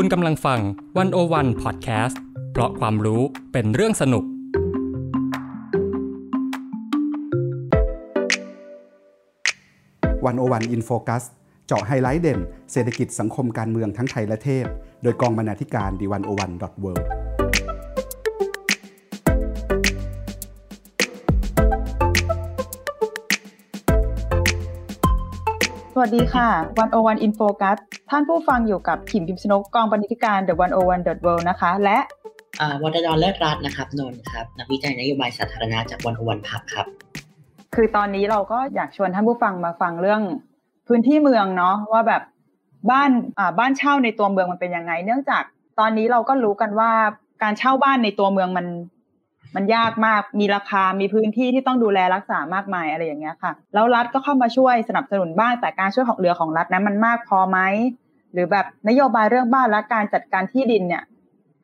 คุณกำลังฟัง One O One Podcast เพราะความรู้เป็นเรื่องสนุก One O One In Focus เจาะไฮไลท์เด่น เศรษฐกิจสังคมการเมืองทั้งไทยและเทศโดยกองบรรณาธิการ The One O One dot Worldสวัสดีค่ะวันโอวันอินโฟกัส ท่านผู้ฟังอยู่กับขิมพิมพ์ชนกกองบรรณาธิการ The 101 World นะคะ และวัฒนเลิศรัตน์นะครับนนท์ครับนักวิจัยนโยบายสาธารณะจากวันโอวันพับครับ คือตอนนี้เราก็อยากชวนท่านผู้ฟังมาฟังเรื่องพื้นที่เมืองเนาะว่าแบบบ้านอ่าบ้านเช่าในตัวเมืองมันเป็นยังไง เนื่องจากตอนนี้เราก็รู้กันว่าการเช่าบ้านในตัวเมืองมัน มันยากมากมีราคา มีพื้นที่ที่ต้องดูแลรักษามากมายอะไรอย่างเงี้ยค่ะ แล้วรัฐก็เข้ามาช่วยสนับสนุนบ้างแต่การช่วยของเรือของรัฐนั้นมันมากพอไหมหรือแบบนโยบายเรื่องบ้านและการจัดการที่ดินเนี่ย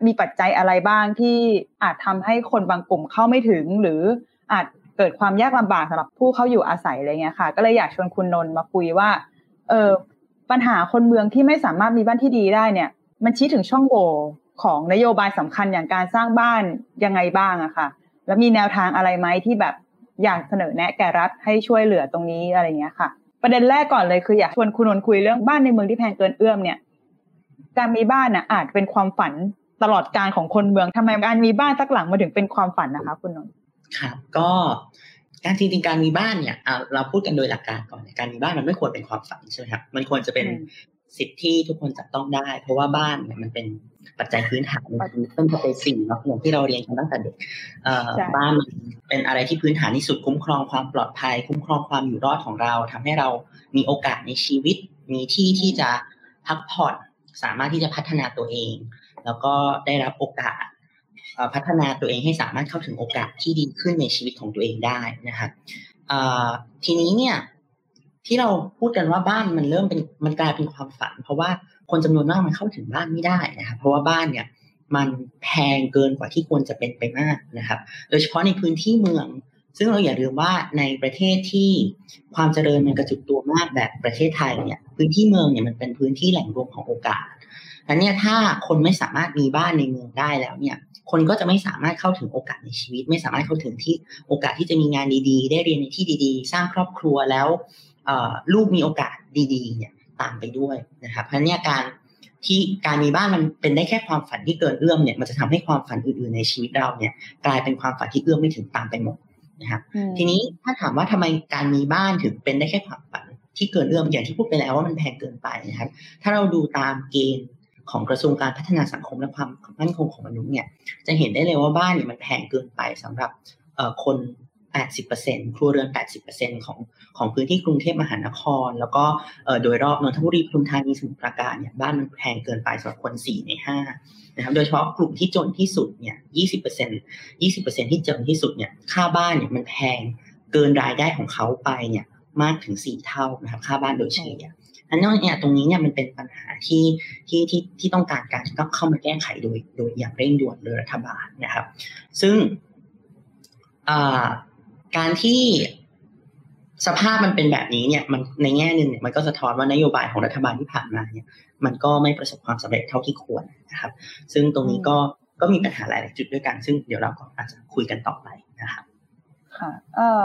มีปัจจัยอะไรบ้างที่อาจทำให้คนบางกลุ่มเข้าไม่ถึง หรืออาจเกิดความยากลำบากสำหรับผู้เข้าอยู่อาศัยอะไรเงี้ยค่ะ ก็เลยอยากชวนคุณนนท์มาคุยว่า เออปัญหาคนเมืองที่ไม่สามารถมีบ้านที่ดีได้เนี่ย มันชี้ถึงช่องโหว่ ของนโยบายสำคัญอย่างการสร้างบ้านยังไงบ้างอะค่ะ แล้วมีแนวทางอะไรไหมที่แบบอยากเสนอแนะแก่รัฐให้ช่วยเหลือตรงนี้อะไรเงี้ยค่ะ ประเด็นแรกก่อนเลยคืออยากชวนคุณนนคุยเรื่องบ้านในเมืองที่แพงเกินเอื้อมเนี่ย การมีบ้านน่ะอาจเป็นความฝันตลอดการของคนเมืองทำไมการมีบ้านสักหลังมาถึงเป็นความฝันนะคะ คุณนนท์ครับก็การจริงๆการมีบ้านเนี่ยเราพูดกันโดยหลักการก่อนการมีบ้านมันไม่ควรเป็นความฝันใช่ไหมครับมันควรจะเป็นสิทธิที่ทุกคนจับต้องได้ เพราะว่าบ้านเนี่ยมันเป็น ปัจจัยพื้นฐานเริ่มไปสี่เนาะอย่างที่เราเรียนกันตั้งแต่เด็กบ้านมันเป็นอะไรที่พื้นฐานที่สุดคุ้มครองความปลอดภัย คุ้มครองความอยู่รอดของเราทำให้เรามีโอกาสในชีวิต มีที่ที่จะพักผ่อนสามารถที่จะพัฒนาตัวเอง แล้วก็ได้รับโอกาสพัฒนาตัวเองให้สามารถเข้าถึงโอกาสที่ดีขึ้นในชีวิตของตัวเองได้นะครับทีนี้เนี่ยที่เราพูดกันว่าบ้านมันเริ่มเป็นมันกลายเป็นความฝัน เพราะว่า คนจำนวนมากมันเข้าถึงบ้านไม่ได้นะครับ เพราะว่าบ้านเนี่ยมันแพงเกินกว่าที่ควรจะเป็นไปมากนะครับ โดยเฉพาะในพื้นที่เมือง ซึ่งเราอย่าลืมว่าในประเทศที่ความเจริญมันกระจุกตัวมากแบบประเทศไทยเนี่ย พื้นที่เมืองเนี่ยมันเป็นพื้นที่แหล่งรวมของโอกาสและเนี่ยถ้าคนไม่สามารถมีบ้านในเมืองได้แล้วเนี่ย คนก็จะไม่สามารถเข้าถึงโอกาสในชีวิต ไม่สามารถเข้าถึงที่โอกาสที่จะมีงานดีๆ ได้เรียนในที่ดีๆ สร้างครอบครัวแล้วลูกมีโอกาสดีๆ เนี่ย ตามไปด้วยนะครับเพราะนี้การที่การมีบ้านมันเป็นได้แค่ความฝันที่เกินเอื้อมเนี่ยมันจะทำให้ความฝันอื่นๆในชีวิตเราเนี่ยกลายเป็นความฝันที่เอื้อมไม่ถึงตามไปหมดนะครับทีนี้ถ้าถามว่าทำไมการมีบ้านถึงเป็นได้แค่ความฝันที่เกินเอื้อมอย่างที่พูดไปแล้วว่ามันแพงเกินไปนะครับ ถ้าเราดูตามเกณฑ์ของกระทรวงการพัฒนาสังคมและความมั่นคงของมนุษย์เนี่ยจะเห็นได้เลยว่าบ้านเนี่ยมันแพงเกินไปสำหรับคน 80%ครัวเรือน 80%ของของพื้นที่กรุงเทพมหานคร แล้วก็โดยรอบนนทบุรีปทุมธานีสมุทรปราการเนี่ยบ้านมันแพงเกินไปสำหรับคน 4 ใน5นะครับโดยเฉพาะกลุ่มที่จนที่สุดเนี่ย 20% 20%ที่จนที่สุดเนี่ยค่าบ้านเนี่ยมันแพงเกินรายได้ของเขาไปเนี่ยมากถึง 4 เท่านะครับค่าบ้านโดยเฉลี่ยอันนี้เนี่ยตรงนี้เนี่ยมันเป็นปัญหาที่ที่ที่ที่ต้องการการเข้ามาแก้ไขโดยโดยอย่างเร่งด่วนโดยรัฐบาลนะครับ ซึ่ง การที่สภาพมันเป็นแบบนี้เนี่ย มันในแง่หนึ่งเนี่ยมันก็สะท้อนว่านโยบายของรัฐบาลที่ผ่านมาเนี่ย มันก็ไม่ประสบความสำเร็จเท่าที่ควรนะครับ ซึ่งตรงนี้ก็ก็มีปัญหาหลายจุดด้วยกัน ซึ่งเดี๋ยวเราก็อาจจะคุยกันต่อไปนะครับค่ะเอ่อ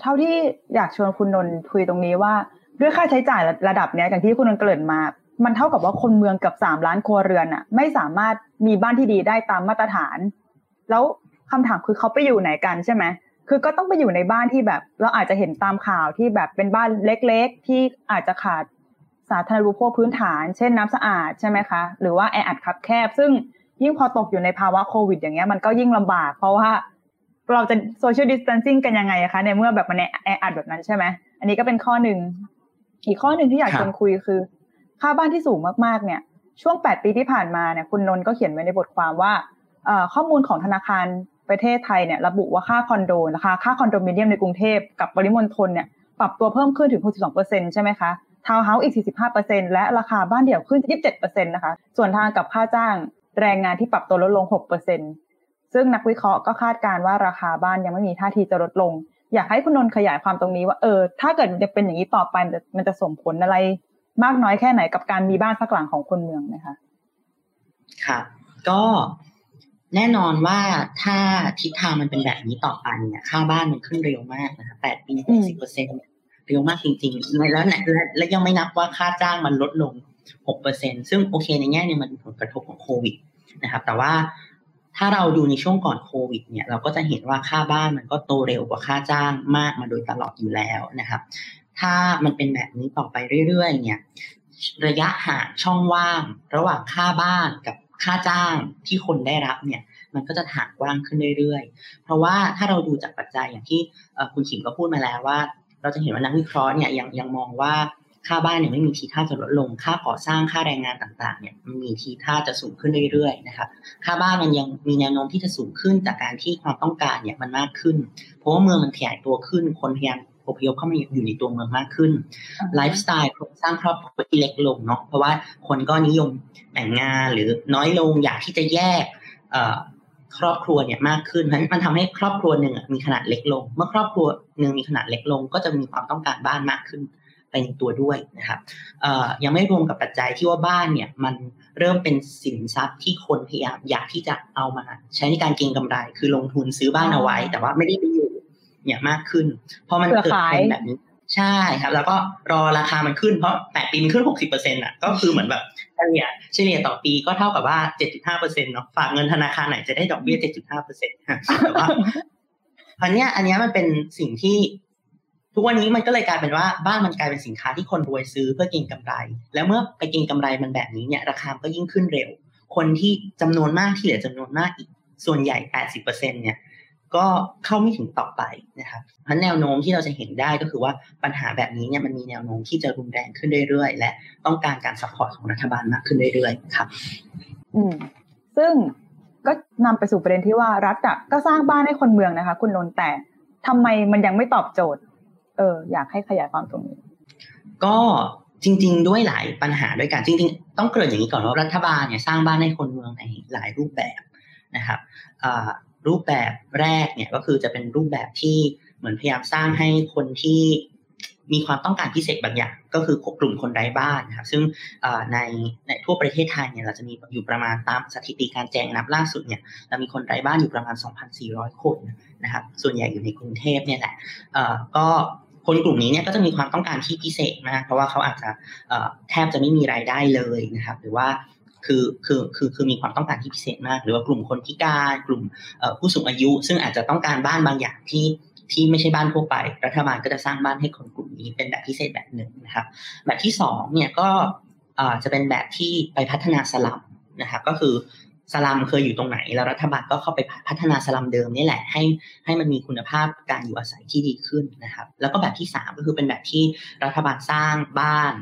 เท่าที่อยากชวนคุณนนท์คุยตรงนี้ว่าด้วยค่าใช้จ่ายระดับเนี้ยอย่างที่คุณนนท์เกริ่นมา มันเท่ากับว่าคนเมืองกับสามล้านครัวเรือนอะไม่สามารถมีบ้านที่ดีได้ตามมาตรฐาน แล้วคำถามคือเขาไปอยู่ไหนกันใช่ไหม คือก็ต้องไปอยู่ในบ้านที่แบบ เราอาจจะเห็นตามข่าวที่แบบเป็นบ้านเล็กๆ ที่อาจจะขาดสาธารณูปโภคพื้นฐาน เช่นน้ำสะอาดใช่ไหมคะ หรือว่าแออัดคับแคบ ซึ่งยิ่งพอตกอยู่ในภาวะโควิด อย่างเงี้ยมันก็ยิ่งลำบาก เพราะว่าเราจะ social distancing กันยังไงคะในเมื่อแบบมันแออัดแบบนั้นใช่ไหมอันนี้ก็เป็นข้อหนึ่งอีกข้อหนึ่งที่อยากชวนคุยคือ ค่าบ้านที่สูงมากๆเนี่ย ช่วงแปดปีที่ผ่านมาเนี่ยคุณนนท์ก็เขียนไว้ในบทความว่าข้อมูลของธนาคาร ประเทศไทยเนี่ยระบุว่าค่าคอนโดนะคะค่าคอนโดมิเนียมในกรุงเทพกับปริมณฑลเนี่ยปรับตัวเพิ่มขึ้นถึง 62%ใช่ไหมคะทาวน์เฮาส์อีก 45%และราคาบ้านเดี่ยวขึ้น 27%นะคะ สวนทางกับค่าจ้างแรงงานที่ปรับตัวลดลง 6%ซึ่งนักวิเคราะห์ก็คาดการณ์ว่าราคาบ้านยังไม่มีท่าทีจะลดลง อยากให้คุณนนท์ขยายความตรงนี้ว่าเออถ้าเกิดจะเป็นอย่างนี้ต่อไปมันจะส่งผลอะไร มากน้อยแค่ไหนกับการมีบ้านสักหลังของคนเมืองนะคะครับก็ แน่นอนว่าถ้าทิศทางมันเป็นแบบนี้ต่อไปเนี่ยค่าบ้านมันขึ้นเร็วมากนะครับแปดปีหกสิบเปอร์เซ็นเร็วมากจริงๆ แล้วและและยังไม่นับว่าค่าจ้างมันลดลงหกเปอร์เซ็นซึ่งโอเคในแง่นี้มันผลกระทบของโควิดนะครับ แต่ว่าถ้าเราดูในช่วงก่อนโควิดเนี่ยเราก็จะเห็นว่าค่าบ้านมันก็โตเร็วกว่าค่าจ้างมากมาโดยตลอดอยู่แล้วนะครับ ถ้ามันเป็นแบบนี้ต่อไปเรื่อยๆ เนี่ย ระยะห่างช่องว่าง ระหว่างค่าบ้านกับ ค่าจ้างที่คนได้รับเนี่ยมันก็จะห่างกว้างขึ้นเรื่อยๆ เพราะว่าถ้าเราดูจากปัจจัยอย่างที่คุณขิมก็พูดมาแล้วว่า เราจะเห็นว่านักวิเคราะห์เนี่ยยังยังมองว่าค่าบ้านเนี่ยไม่มีทีท่าจะลดลง ค่าก่อสร้างค่าแรงงานต่างๆเนี่ยมันมีทีท่าจะสูงขึ้นเรื่อยๆนะครับค่าบ้านมันยังมีแนวโน้มที่จะสูงขึ้นจากการที่ความต้องการเนี่ยมันมากขึ้น เพราะว่าเมืองมันขยายตัวขึ้นคนพยายาม อพยพเข้ามาอยู่ในตัวเมืองมากขึ้นไลฟ์สไตล์สร้างครอบครัวที่เล็กลงเนาะเพราะว่าคนก็นิยมแต่งงานหรือน้อยลงอยากที่จะแยกครอบครัวเนี่ยมากขึ้นเพราะมันทำให้ครอบครัวหนึ่งมีขนาดเล็กลง เมื่อครอบครัวหนึ่งมีขนาดเล็กลง ก็จะมีความต้องการบ้านมากขึ้นไปในตัวด้วยนะครับยังไม่รวมกับปัจจัยที่ว่าบ้านเนี่ยมันเริ่มเป็นสินทรัพย์ที่คนพยายามอยากที่จะเอามา ใช้ในการเก็งกำไร คือลงทุนซื้อบ้านเอาไว้ แต่ว่าไม่ได้ไป อยู่เนี่ยมากขึ้น เพราะมันเกิดเป็นแบบนี้ใช่ครับ แล้วก็รอราคามันขึ้นเพราะแปดปีมันขึ้นหกสิบเปอร์เซ็นต์อะก็คือเหมือนแบบเฉลี่ยเฉลี่ยต่อปีก็เท่ากับว่าเจ็ดจุดห้าเปอร์เซ็นต์เนาะฝากเงินธนาคารไหนจะได้ดอกเบี้ยเจ็ดจุดห้าเปอร์เซ็นต์แต่ว่าอันเนี้ยอันเนี้ยมันเป็นสิ่งที่ ทุกวันนี้มันก็เลยกลายเป็นว่าบ้านมันกลายเป็นสินค้าที่คนรวยซื้อเพื่อเก็งกำไร แล้วเมื่อไปเก็งกำไรมันแบบนี้เนี่ย ราคาก็ยิ่งขึ้นเร็ว คนที่จำนวนมากที่เหลือจำนวนมากอีกส่วนใหญ่แปดสิบเปอร์เซ็นเนี่ย ก็เข้าไม่ถึงต่อไปนะครับเพราะแนวโน้มที่เราจะเห็นได้ก็คือว่าปัญหาแบบนี้เนี่ยมันมีแนวโน้มที่จะรุนแรงขึ้นเรื่อยๆ และต้องการการ support ของรัฐบาลมากขึ้นเรื่อยๆ ครับ อืม ซึ่งก็นำไปสู่ประเด็นที่ว่ารัฐอะก็สร้างบ้านให้คนเมืองนะคะ คุณนนแต่ทำไมมันยังไม่ตอบโจทย์ เออ อยากให้ขยายความตรงนี้ ก็จริง ๆ ด้วยหลายปัญหาด้วยกันจริง ๆ ต้องเกริ่นอย่างนี้ก่อนว่ารัฐบาลเนี่ยสร้างบ้านให้คนเมืองในหลายรูปแบบนะครับ รูปแบบแรกเนี่ยก็คือจะเป็นรูปแบบที่เหมือนพยายามสร้างให้คนที่มีความต้องการพิเศษบางอย่าง ก็คือกลุ่มคนไร้บ้านนะครับซึ่งในในทั่วประเทศไทยเนี่ยเราจะมีอยู่ประมาณตามสถิติการแจ้งนับล่าสุดเนี่ยเรามีคนไร้บ้านอยู่ประมาณ 2,400 คนนะครับส่วนใหญ่อยู่ในกรุงเทพเนี่ยแหละก็คนกลุ่มนี้เนี่ยก็จะมีความต้องการที่พิเศษมาก เพราะว่าเขาอาจจะแทบจะไม่มีรายได้เลยนะครับ หรือว่า คือคือคือคือมีความต้องการที่พิเศษมาก หรือว่ากลุ่มคนพิการกลุ่มผู้สูงอายุ ซึ่งอาจจะต้องการบ้านบางอย่างที่ที่ไม่ใช่บ้านทั่วไป รัฐบาลก็จะสร้างบ้านให้คนกลุ่มนี้เป็นแบบพิเศษแบบหนึ่งนะครับ แบบที่สองเนี่ยก็จะเป็นแบบที่ไปพัฒนาสลัมนะครับก็คือสลัมเคยอยู่ตรงไหน แล้วรัฐบาลก็เข้าไปพัฒนาสลัมเดิมนี่แหละให้ให้มันมีคุณภาพการอยู่อาศัยที่ดีขึ้นนะครับ แล้วก็แบบที่สามก็คือเป็นแบบที่รัฐบาลสร้างบ้าน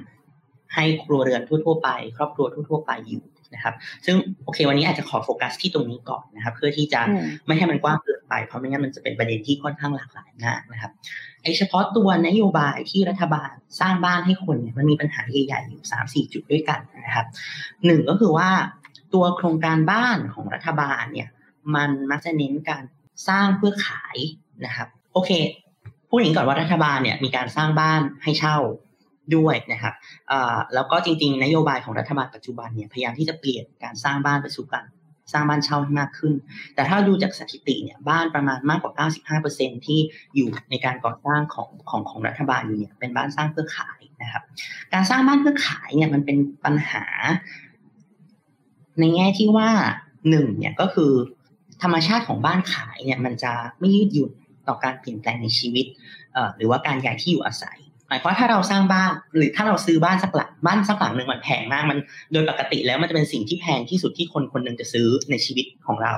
ให้ครัวเรือนทั่ว ๆ ไป ครอบครัวทั่ว ๆ ไปอยู่ นะครับซึ่งโอเค วันนี้อาจจะขอโฟกัสที่ตรงนี้ก่อนนะครับ เพื่อที่จะไม่ให้มันกว้างเกินไป เพราะไม่งั้นมันจะเป็นประเด็นที่ค่อนข้างหลากหลายมากนะครับไอเฉพาะตัวนโยบายที่รัฐบาลสร้างบ้านให้คนเนี่ยมันมีปัญหาใหญ่ๆอยู่สามสี่จุดด้วยกันนะครับหนึ่งก็คือว่าตัวโครงการบ้านของรัฐบาลเนี่ยมันมักจะเน้นการสร้างเพื่อขายนะครับ โอเคพูดอย่างก่อนว่ารัฐบาลเนี่ยมีการสร้างบ้านให้เช่า ด้วยนะครับแล้วก็จริงๆ นโยบายของรัฐบาลปัจจุบันเนี่ยพยายามที่จะเปลี่ยนการสร้างบ้านไปสู่การสร้างบ้านเช่าให้มากขึ้น แต่ถ้าดูจากสถิติเนี่ยบ้านประมาณมากกว่า 95%ที่อยู่ในการก่อสร้างของของของรัฐบาลอยู่เนี่ยเป็นบ้านสร้างเพื่อขายนะครับ การสร้างบ้านเพื่อขายเนี่ยมันเป็นปัญหา ในแง่ที่ว่าหนึ่งเนี่ยก็คือธรรมชาติของบ้านขายเนี่ยมันจะไม่ยืดหยุ่นต่อการเปลี่ยนแปลงในชีวิตหรือว่าการย้ายที่อยู่อาศัย หมายความว่าถ้าเราสร้างบ้าน หรือถ้าเราซื้อบ้านสักหลังบ้านสักหลังหนึ่งมันแพงมากมัน โดยปกติแล้วมันจะเป็นสิ่งที่แพงที่สุดที่คนคนหนึ่งจะซื้อในชีวิตของเรา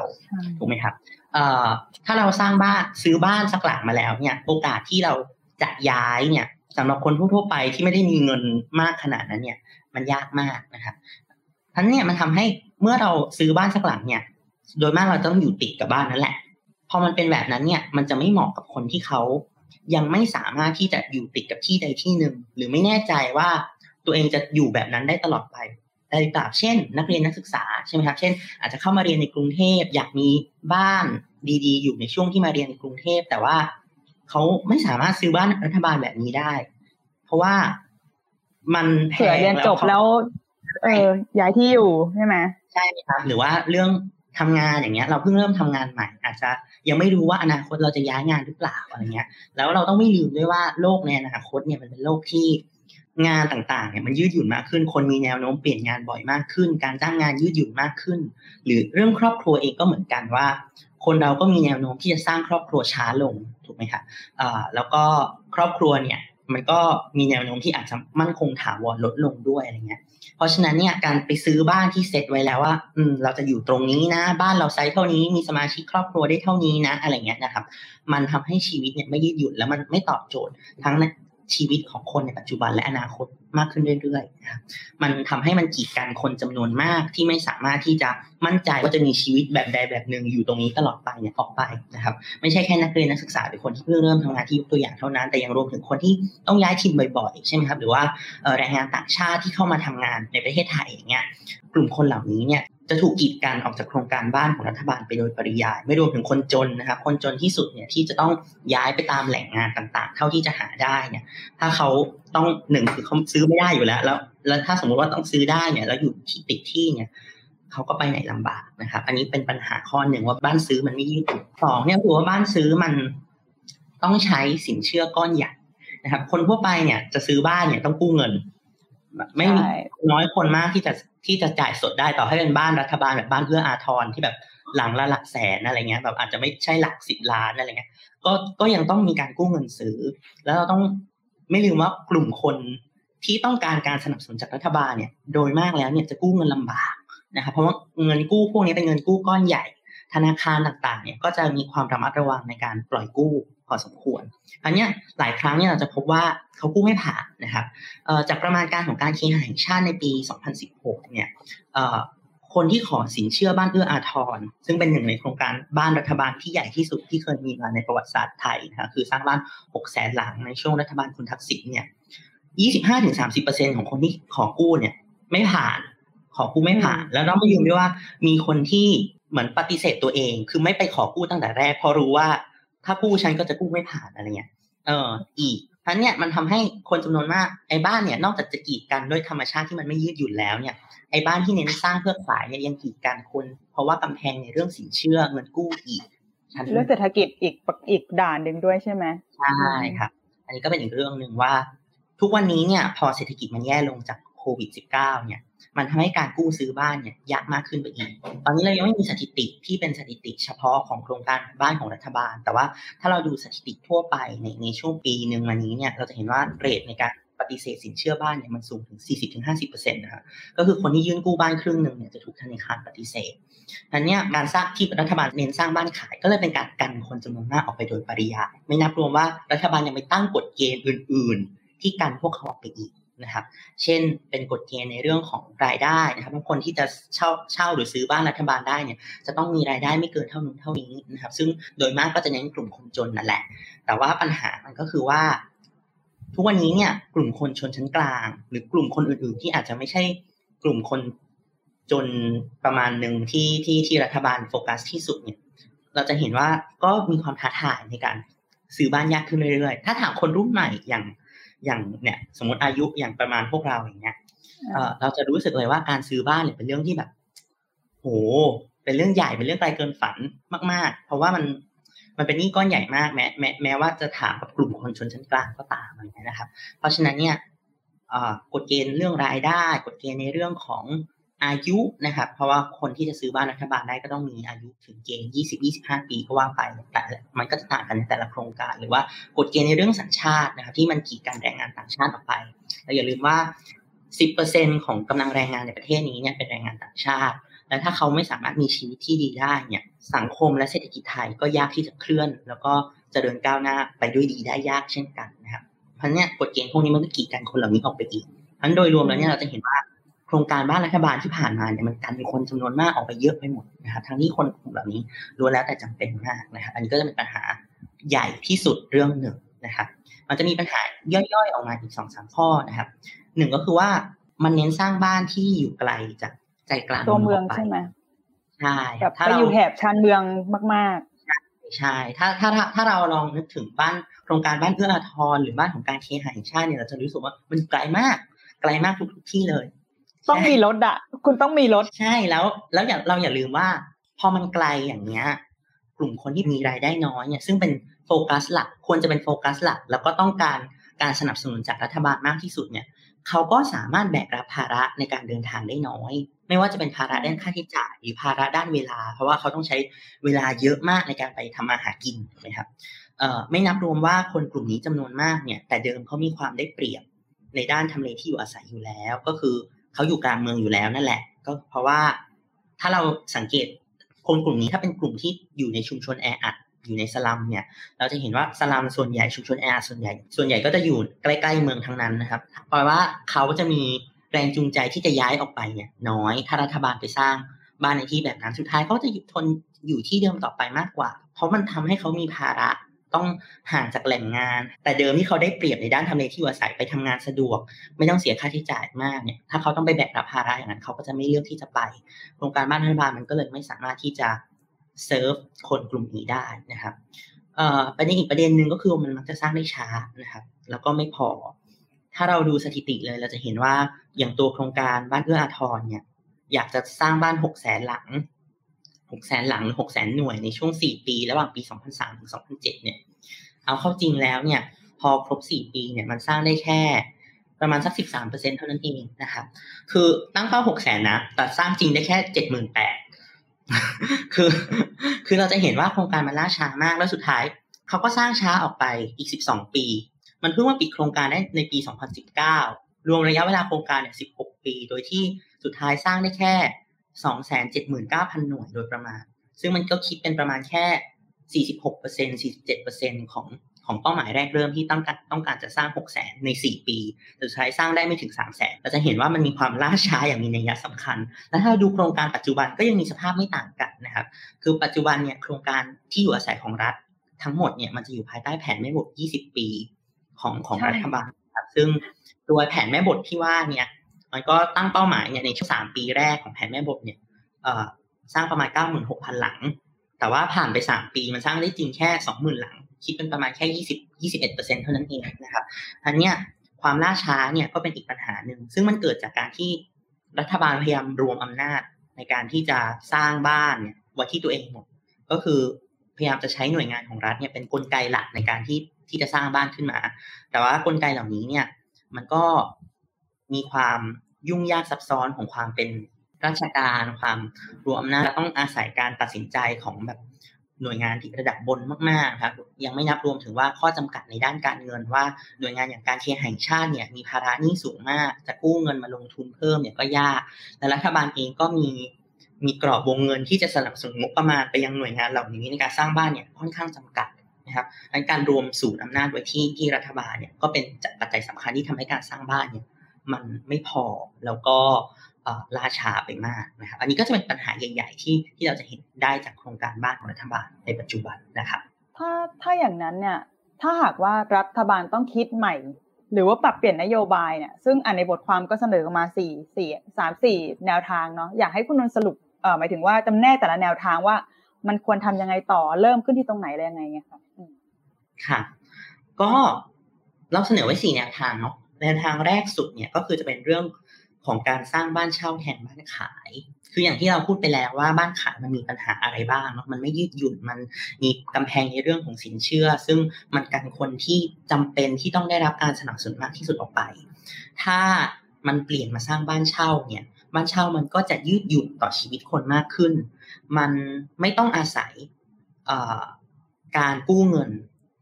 ถูกไหมครับถ้าเราสร้างบ้านซื้อบ้านสักหลังมาแล้วเนี่ยโอกาสที่เราจะย้ายเนี่ยสำหรับคนทั่วๆไปที่ไม่ได้มีเงินมากขนาดนั้นเนี่ย มันยากมากนะครับทั้นเนี่ยมันทำให้เมื่อเราซื้อบ้านสักหลังเนี่ย โดยมากเราต้องอยู่ติดกับบ้านนั่นแหละ พอมันเป็นแบบนั้นเนี่ย มันจะไม่เหมาะกับคนที่เขา ยังไม่สามารถที่จะอยู่ติดกับที่ใดที่หนึ่ง หรือไม่แน่ใจว่าตัวเองจะอยู่แบบนั้นได้ตลอดไปได้หรือเปล่าเช่น นักเรียนนักศึกษาใช่ไหมครับเช่น อาจจะเข้ามาเรียนในกรุงเทพอยากมีบ้านดีๆ อยู่ในช่วงที่มาเรียนในกรุงเทพแต่ว่าเขาไม่สามารถซื้อบ้านรัฐบาลแบบนี้ได้ เพราะว่ามันแพงเรียนจบแล้ว เออย้ายที่อยู่ใช่ไหมใช่ครับ หรือว่าเรื่องทำงานอย่างเงี้ย เราเพิ่งเริ่มทำงานใหม่ อาจจะ ยังไม่รู้ว่าอนาคตเราจะย้ายงานหรือเปล่าอะไรเงี้ย แล้วเราต้องไม่ลืมด้วยว่าโลกในอนาคตเนี่ยมันเป็นโลกที่งานต่างๆเนี่ยมันยืดหยุ่นมากขึ้น คนมีแนวโน้มเปลี่ยนงานบ่อยมากขึ้น การจ้างงานยืดหยุ่นมากขึ้น หรือเรื่องครอบครัวเองก็เหมือนกันว่า คนเราก็มีแนวโน้มที่จะสร้างครอบครัวช้าลงถูกไหมคะอ่าแล้วก็ครอบครัวเนี่ย มันก็มีแนวโน้มที่อาจจะมั่นคงถาวรลดลงด้วยอะไรเงี้ย เพราะฉะนั้นเนี่ยการไปซื้อบ้านที่เซ็ตไว้แล้วว่า อืม เราจะอยู่ตรงนี้นะ บ้านเราไซส์เท่านี้ มีสมาชิกครอบครัวได้เท่านี้นะ อะไรเงี้ยนะครับ มันทำให้ชีวิตเนี่ยไม่ยืดหยุ่นแล้วมันไม่ตอบโจทย์ทั้งใน ชีวิตของคนในปัจจุบันและอนาคตมากขึ้นเรื่อยๆนะครับมันทำให้มันกีดกันคนจำนวนมากที่ไม่สามารถที่จะมั่นใจว่าจะมีชีวิตแบบใดแบบหนึ่งอยู่ตรงนี้ตลอดไปเนี่ยออกไปนะครับ ไม่ใช่แค่นักเรียนนักศึกษาหรือคนที่เพิ่งเริ่มทำงานที่ยกตัวอย่างเท่านั้น แต่ยังรวมถึงคนที่ต้องย้ายถิ่นบ่อยๆใช่ไหมครับหรือว่าแรงงานต่างชาติที่เข้ามาทำงานในประเทศไทยอย่างเงี้ยกลุ่มคนเหล่านี้เนี่ย จะถูกกีดกันออกจากโครงการบ้านของรัฐบาลไปโดยปริยาย ไม่รวมถึงคนจนนะครับ คนจนที่สุดเนี่ยที่จะต้องย้ายไปตามแหล่งงานต่างๆ เท่าที่จะหาได้เนี่ย ถ้าเขาต้องหนึ่งคือเขาซื้อไม่ได้อยู่แล้ว แล้วแล้วถ้าสมมุติว่าต้องซื้อได้เนี่ยแล้วอยู่ที่ติดที่เนี่ยเขาก็ไปไหนลำบากนะครับ อันนี้เป็นปัญหาข้อหนึ่งว่าบ้านซื้อมันไม่ยืดหยุ่นสองเนี่ยคือว่าบ้านซื้อมันต้องใช้สินเชื่อก้อนใหญ่นะครับ คนทั่วไปเนี่ยจะซื้อบ้านเนี่ยต้องกู้เงิน ไม่มีใช่น้อยคนมากที่จะที่จะจ่ายสดได้ต่อให้เป็นบ้านรัฐบาลแบบบ้านเอื้ออาทรที่แบบหลังละหลักแสนอะไรเงี้ยแบบอาจจะไม่ใช่หลักสิบล้านอะไรเงี้ย ก็ก็ยังต้องมีการกู้เงินซื้อ แล้วเราต้องไม่ลืมว่ากลุ่มคนที่ต้องการการสนับสนุนจากรัฐบาลเนี่ย โดยมากแล้วเนี่ยจะกู้เงินลำบากนะครับเพราะว่าเงินกู้พวกนี้เป็นเงินกู้ก้อนใหญ่ ธนาคารต่างๆเนี่ยก็จะมีความระมัดระวังในการปล่อยกู้พอสมควร อันเนี้ยหลายครั้งเนี่ยเราจะพบว่าเขากู้ไม่ผ่านนะครับจากประมาณการของการเคหะแห่งชาติในปี 2016 เนี่ยเอ่อคนที่ขอสินเชื่อบ้านเอื้ออาทร ซึ่งเป็นหนึ่งในโครงการบ้านรัฐบาลที่ใหญ่ที่สุดที่เคยมีมาในประวัติศาสตร์ไทยนะคะคือสร้างบ้าน 6 แสนหลังในช่วงรัฐบาลคุณทักษิณเนี่ย 25-30%ของคนที่ขอกู้เนี่ย ไม่ผ่าน ขอกู้ไม่ผ่าน แล้วเราไม่ลืมด้วยว่ามีคนที่ เหมือนปฏิเสธตัวเอง คือไม่ไปขอกู้ตั้งแต่แรกเพราะรู้ว่า ถ้ากู้ฉันก็จะกู้ไม่ผ่านอะไรเงี้ย เออ อีกเพราะเนี่ยมันทำให้คนจำนวนมากไอ้บ้านเนี่ยนอกจากจะกีดกันด้วยธรรมชาติที่มันไม่ยืดหยุ่นแล้วเนี่ยไอ้บ้านที่เน้นสร้างเพื่อขายเนี่ยยังกีดกันคน เพราะว่ากำแพงในเรื่องสินเชื่อเงินกู้อีกชั้นหนึ่งเรื่องเศรษฐกิจอีกอีกด่านหนึ่งด้วยใช่ไหมใช่ครับ อันนี้ก็เป็นอีกเรื่องหนึ่งว่า ทุกวันนี้เนี่ย พอเศรษฐกิจมันแย่ลงจากโควิด -19 เนี่ย มันทำให้การกู้ซื้อบ้านเนี่ยยากมากขึ้นไปอีก ตอนนี้เรายังไม่มีสถิติที่เป็นสถิติเฉพาะของโครงการบ้านของรัฐบาล แต่ว่าถ้าเราดูสถิติทั่วไปในในช่วงปีหนึ่งมานี้เนี่ยเราจะเห็นว่าเรทในการปฏิเสธสินเชื่อบ้านเนี่ยมันสูงถึง 40-50%นะครับก็คือคนที่ยื่นกู้บ้านครึ่งหนึ่งเนี่ยจะถูกธนาคารปฏิเสธนั้นเนี่ยการสร้างที่รัฐบาลเน้นสร้างบ้านขาย ก็เลยเป็นการกันคนจำนวนมากออกไปโดยปริยาย ไม่นับรวมว่ารัฐบาลยังไปตั้งกฎเกณฑ์อื่น ๆ ที่กันพวกเขาออกไปอีก นะครับ เช่นเป็นกฎเกณฑ์ในเรื่องของรายได้นะครับบางคนที่จะเช่าเช่าหรือซื้อบ้านรัฐบาลได้เนี่ยจะต้องมีรายได้ไม่เกินเท่านู้นเท่านี้นะครับ ซึ่งโดยมากก็จะเน้นกลุ่มคนจนนั่นแหละ แต่ว่าปัญหามันก็คือว่า ทุกวันนี้เนี่ย กลุ่มคนชนชั้นกลาง หรือกลุ่มคนอื่น ๆ ที่อาจจะไม่ใช่กลุ่มคนจนประมาณหนึ่งที่ที่ที่รัฐบาลโฟกัสที่สุดเนี่ย เราจะเห็นว่าก็มีความท้าทายในการซื้อบ้านยากขึ้นเรื่อยๆ ถ้าถามคนรุ่นใหม่อย่าง อย่างเนี่ยสมมติอายุอย่างประมาณพวกเราอย่างเงี้ยเอ่อเราจะรู้สึกเลยว่าการซื้อบ้านเนี่ยเป็นเรื่องที่แบบโหเป็นเรื่องใหญ่เป็นเรื่องไกลเกินฝันมาก ๆ เพราะว่ามันมันเป็นหนี้ก้อนใหญ่มากแม้แม้แม้ว่าจะถามกับกลุ่มคนชนชั้นกลางก็ตามอะไรเงี้ยนะครับ เพราะฉะนั้นเนี่ยเอ่อกฎเกณฑ์เรื่องรายได้ กฎเกณฑ์ในเรื่องของ อายุนะครับเพราะว่าคนที่จะซื้อบ้านรัฐบาลได้ก็ต้องมีอายุถึงเกณฑ์20-25 ปีก็ว่าไปแต่มันก็จะต่างกันในแต่ละโครงการ หรือว่ากฎเกณฑ์ในเรื่องสัญชาตินะครับที่มันกีดกันแรงงานต่างชาติออกไปเราอย่าลืมว่า 10%ของกำลังแรงงานในประเทศนี้เนี่ยเป็นแรงงานต่างชาติ และถ้าเขาไม่สามารถมีชีวิตที่ดีได้เนี่ยสังคมและเศรษฐกิจไทยก็ยากที่จะเคลื่อน แล้วก็จะเจริญก้าวหน้าไปด้วยดีได้ยากเช่นกันนะครับเพราะเนี่ยกฎเกณฑ์พวกนี้มันก็กีดกันคนเหล่านี้ออกไปอีกเพราะฉะนั้นโดยรวมแล้วเนี่ยเราจะเห็นว่า โครงการบ้านรัฐบาลที่ผ่านมาเนี่ยมันกันมีคนจำนวนมากออกไปเยอะไปหมดนะครับทั้งที่คนกลุ่มเหล่านี้ล้วนแล้วแต่จำเป็นมากนะครับอันนี้ก็จะเป็นปัญหาใหญ่ที่สุดเรื่องหนึ่งนะครับมันจะมีปัญหาย่อยๆออกมาอีกสองสามข้อนะครับหนึ่งก็คือว่ามันเน้นสร้างบ้านที่อยู่ไกลจากใจกลางตัวเมืองกไปใช่ไหมใช่แบบถ้าไปเราอยู่แถบชานเมืองมากใช่ถ้าถ้าถ้าถ้าเราลองนึกถึงบ้านโครงการบ้านเอื้ออาทรหรือบ้านของการเคหะแห่งชาติเนี่ยเราจะรู้สึกว่ามันไกลมากไกลมากทุกทุกที่เลย ต้องมีรถอะ คุณต้องมีรถ ใช่แล้ว แล้วอย่าเราอย่าลืมว่า พอมันไกลอย่างเงี้ย กลุ่มคนที่มีรายได้น้อยเนี่ย ซึ่งเป็นโฟกัสหลัก ควรจะเป็นโฟกัสหลัก แล้วก็ต้องการการสนับสนุนจากรัฐบาลมากที่สุดเนี่ย เขาก็สามารถแบกรับภาระในการเดินทางได้น้อย ไม่ว่าจะเป็นภาระด้านค่าใช้จ่ายหรือภาระด้านเวลา เพราะว่าเขาต้องใช้เวลาเยอะมากในการไปทำมาหากินนะครับเอ่อไม่นับรวมว่าคนกลุ่มนี้จำนวนมากเนี่ย แต่เดิมเขามีความได้เปรียบในด้านทำเลที่อยู่อาศัยอยู่แล้ว ก็คือ เขาอยู่กลางเมืองอยู่แล้วนั่นแหละ ก็เพราะว่าถ้าเราสังเกตคนกลุ่มนี้ถ้าเป็นกลุ่มที่อยู่ในชุมชนแออัดอยู่ในสลัมเนี่ย เราจะเห็นว่าสลัมส่วนใหญ่ชุมชนแออัดส่วนใหญ่ ส่วนใหญ่ก็จะอยู่ใกล้ๆเมืองทั้งนั้นนะครับแปลว่าเขาจะมีแรงจูงใจที่จะย้ายออกไปเนี่ยน้อยถ้ารัฐบาลไปสร้างบ้านในที่แบบนั้นสุดท้ายเขาจะทนอยู่ที่เดิมต่อไปมากกว่า เพราะมันทำให้เขามีภาระ ต้องห่างจากแหล่งงาน แต่เดิมที่เขาได้เปรียบในด้านทำเลที่อยู่อาศัยไปทำงานสะดวก ไม่ต้องเสียค่าใช้จ่ายมากเนี่ยถ้าเขาต้องไปแบกรับภาระอย่างนั้นเขาก็จะไม่เลือกที่จะไปโครงการบ้านรัฐบาลมันก็เลยไม่สามารถที่จะเซิร์ฟคนกลุ่มนี้ได้นะครับเออประเด็นอีกประเด็นหนึ่งก็คือมันมักจะสร้างได้ช้านะครับ แล้วก็ไม่พอ ถ้าเราดูสถิติเลยเราจะเห็นว่าอย่างตัวโครงการบ้านเอื้ออาทรเนี่ย อยากจะสร้างบ้านหกแสนหลัง หกแสนหลังหกแสนหน่วยในช่วงสี่ปี ระหว่างปีสองพันสามถึงสองพันเจ็ดเนี่ย เอาเข้าจริงแล้วเนี่ย พอครบสี่ปีเนี่ยมันสร้างได้แค่ประมาณสักสิบสามเปอร์เซ็นเท่านั้นเองนะครับ คือตั้งเป้าหกแสนนะ แต่สร้างจริงได้แค่เจ็ดหมื่นแปดคือ คือเราจะเห็นว่าโครงการมันล่าช้ามาก แล้วสุดท้ายเขาก็สร้างช้าออกไปอีกสิบสองปี มันเพิ่งมาปิดโครงการได้ในปีสองพันสิบเก้ารวมระยะเวลาโครงการเนี่ยสิบหกปี โดยที่สุดท้ายสร้างได้แค่ สองแสนเจ็ดหมื่นเก้าพันหน่วยโดยประมาณ ซึ่งมันก็คิดเป็นประมาณแค่สี่สิบหกเปอร์เซ็นสี่สิบเจ็ดเปอร์เซ็นของของเป้าหมายแรกเริ่มที่ต้องการต้องการจะสร้าง 6 0แสนใน 4 ปีแต่สุดท้ายสร้างได้ไม่ถึง 3 0 0แสนเราจะเห็นว่ามันมีความล่าช้าอย่างมีนัยสำคัญ และถ้าดูโครงการปัจจุบันก็ยังมีสภาพไม่ต่างกันนะครับ คือปัจจุบันเนี่ยโครงการที่อยู่อาศัยของรัฐ ทั้งหมดเนี่ยมันจะอยู่ภายใต้แผนแม่บท 20 ปีของของรัฐบาลครับซึ่งตัวแผนแม่บทที่ว่าเนี่ย มันก็ตั้งเป้าหมายเนี่ยในช่วงสามปีแรกของแผนแม่บทเนี่ยสร้างประมาณ96,000หกพันหลัง แต่ว่าผ่านไป3ปีมันสร้างได้จริงแค่20,000หลัง คิดเป็นประมาณแค่20 21เอ็ดเปอร์เซ็นเท่านั้นเองนะครับอันเนี้ยความล่าช้าเนี่ยก็เป็นอีกปัญหาหนึ่ง ซึ่งมันเกิดจากการที่รัฐบาลพยายามรวมอำนาจในการที่จะสร้างบ้านเนี่ยไว้ที่ตัวเองหมด ก็คือพยายามจะใช้หน่วยงานของรัฐเนี่ยเป็นนกลไกหลักในการที่ที่จะสร้างบ้านขึ้นมา แต่ว่ากลไกเหล่านี้เนี่ยมันก็ มีความยุ่งยากซับซ้อนของความเป็นราชการความรวมอำนาจต้องอาศัยการตัดสินใจของแบบหน่วยงานที่ระดับบนมากๆครับยังไม่นับรวมถึงว่าข้อจำกัดในด้านการเงินว่าหน่วยงานอย่างการเคแห่งชาติเนี่ยมีภาระหนี้สูงมาก จะกู้เงินมาลงทุนเพิ่มเนี่ยก็ยากและรัฐบาลเองก็มีมีกรอบวงเงินที่จะสนับสนุนงบประมาณไปยังหน่วยงานเหล่านี้ในการสร้างบ้านเนี่ยค่อนข้างจำกัดนะครับดังการรวมศูนย์อำนาจไว้ที่ที่รัฐบาลเนี่ยก็เป็นปัจจัยสำคัญที่ทำให้การสร้างบ้านเนี่ย มันไม่พอแล้วก็ล่าช้าไปมากนะครับ อันนี้ก็จะเป็นปัญหาใหญ่ ๆ ที่ที่เราจะเห็นได้จากโครงการบ้านของรัฐบาลในปัจจุบันนะครับ ถ้าถ้าอย่างนั้นเนี่ยถ้าหากว่ารัฐบาลต้องคิดใหม่ หรือว่าปรับเปลี่ยนนโยบายเนี่ยซึ่งอันในบทความก็เสนอมาสี่สี่สามสี่แนวทางเนาะอยากให้คุณนนสรุปเอ่อหมายถึงว่าจำแนกแต่ละแนวทางว่า มันควรทำยังไงต่อเริ่มขึ้นที่ตรงไหนอะไรยังไงเงี้ยค่ะค่ะ ก็เราเสนอไว้สี่แนวทางเนาะ แนวทางแรกสุดเนี่ยก็คือจะเป็นเรื่องของการสร้างบ้านเช่าแทนบ้านขาย คืออย่างที่เราพูดไปแล้วว่าบ้านขายมันมีปัญหาอะไรบ้างเนาะมันไม่ยืดหยุ่นมันมีกำแพงในเรื่องของสินเชื่อ ซึ่งมันกันคนที่จำเป็นที่ต้องได้รับการสนับสนุนมากที่สุดออกไป ถ้ามันเปลี่ยนมาสร้างบ้านเช่าเนี่ยบ้านเช่ามันก็จะยืดหยุ่นต่อชีวิตคนมากขึ้น มันไม่ต้องอาศัยการกู้เงิน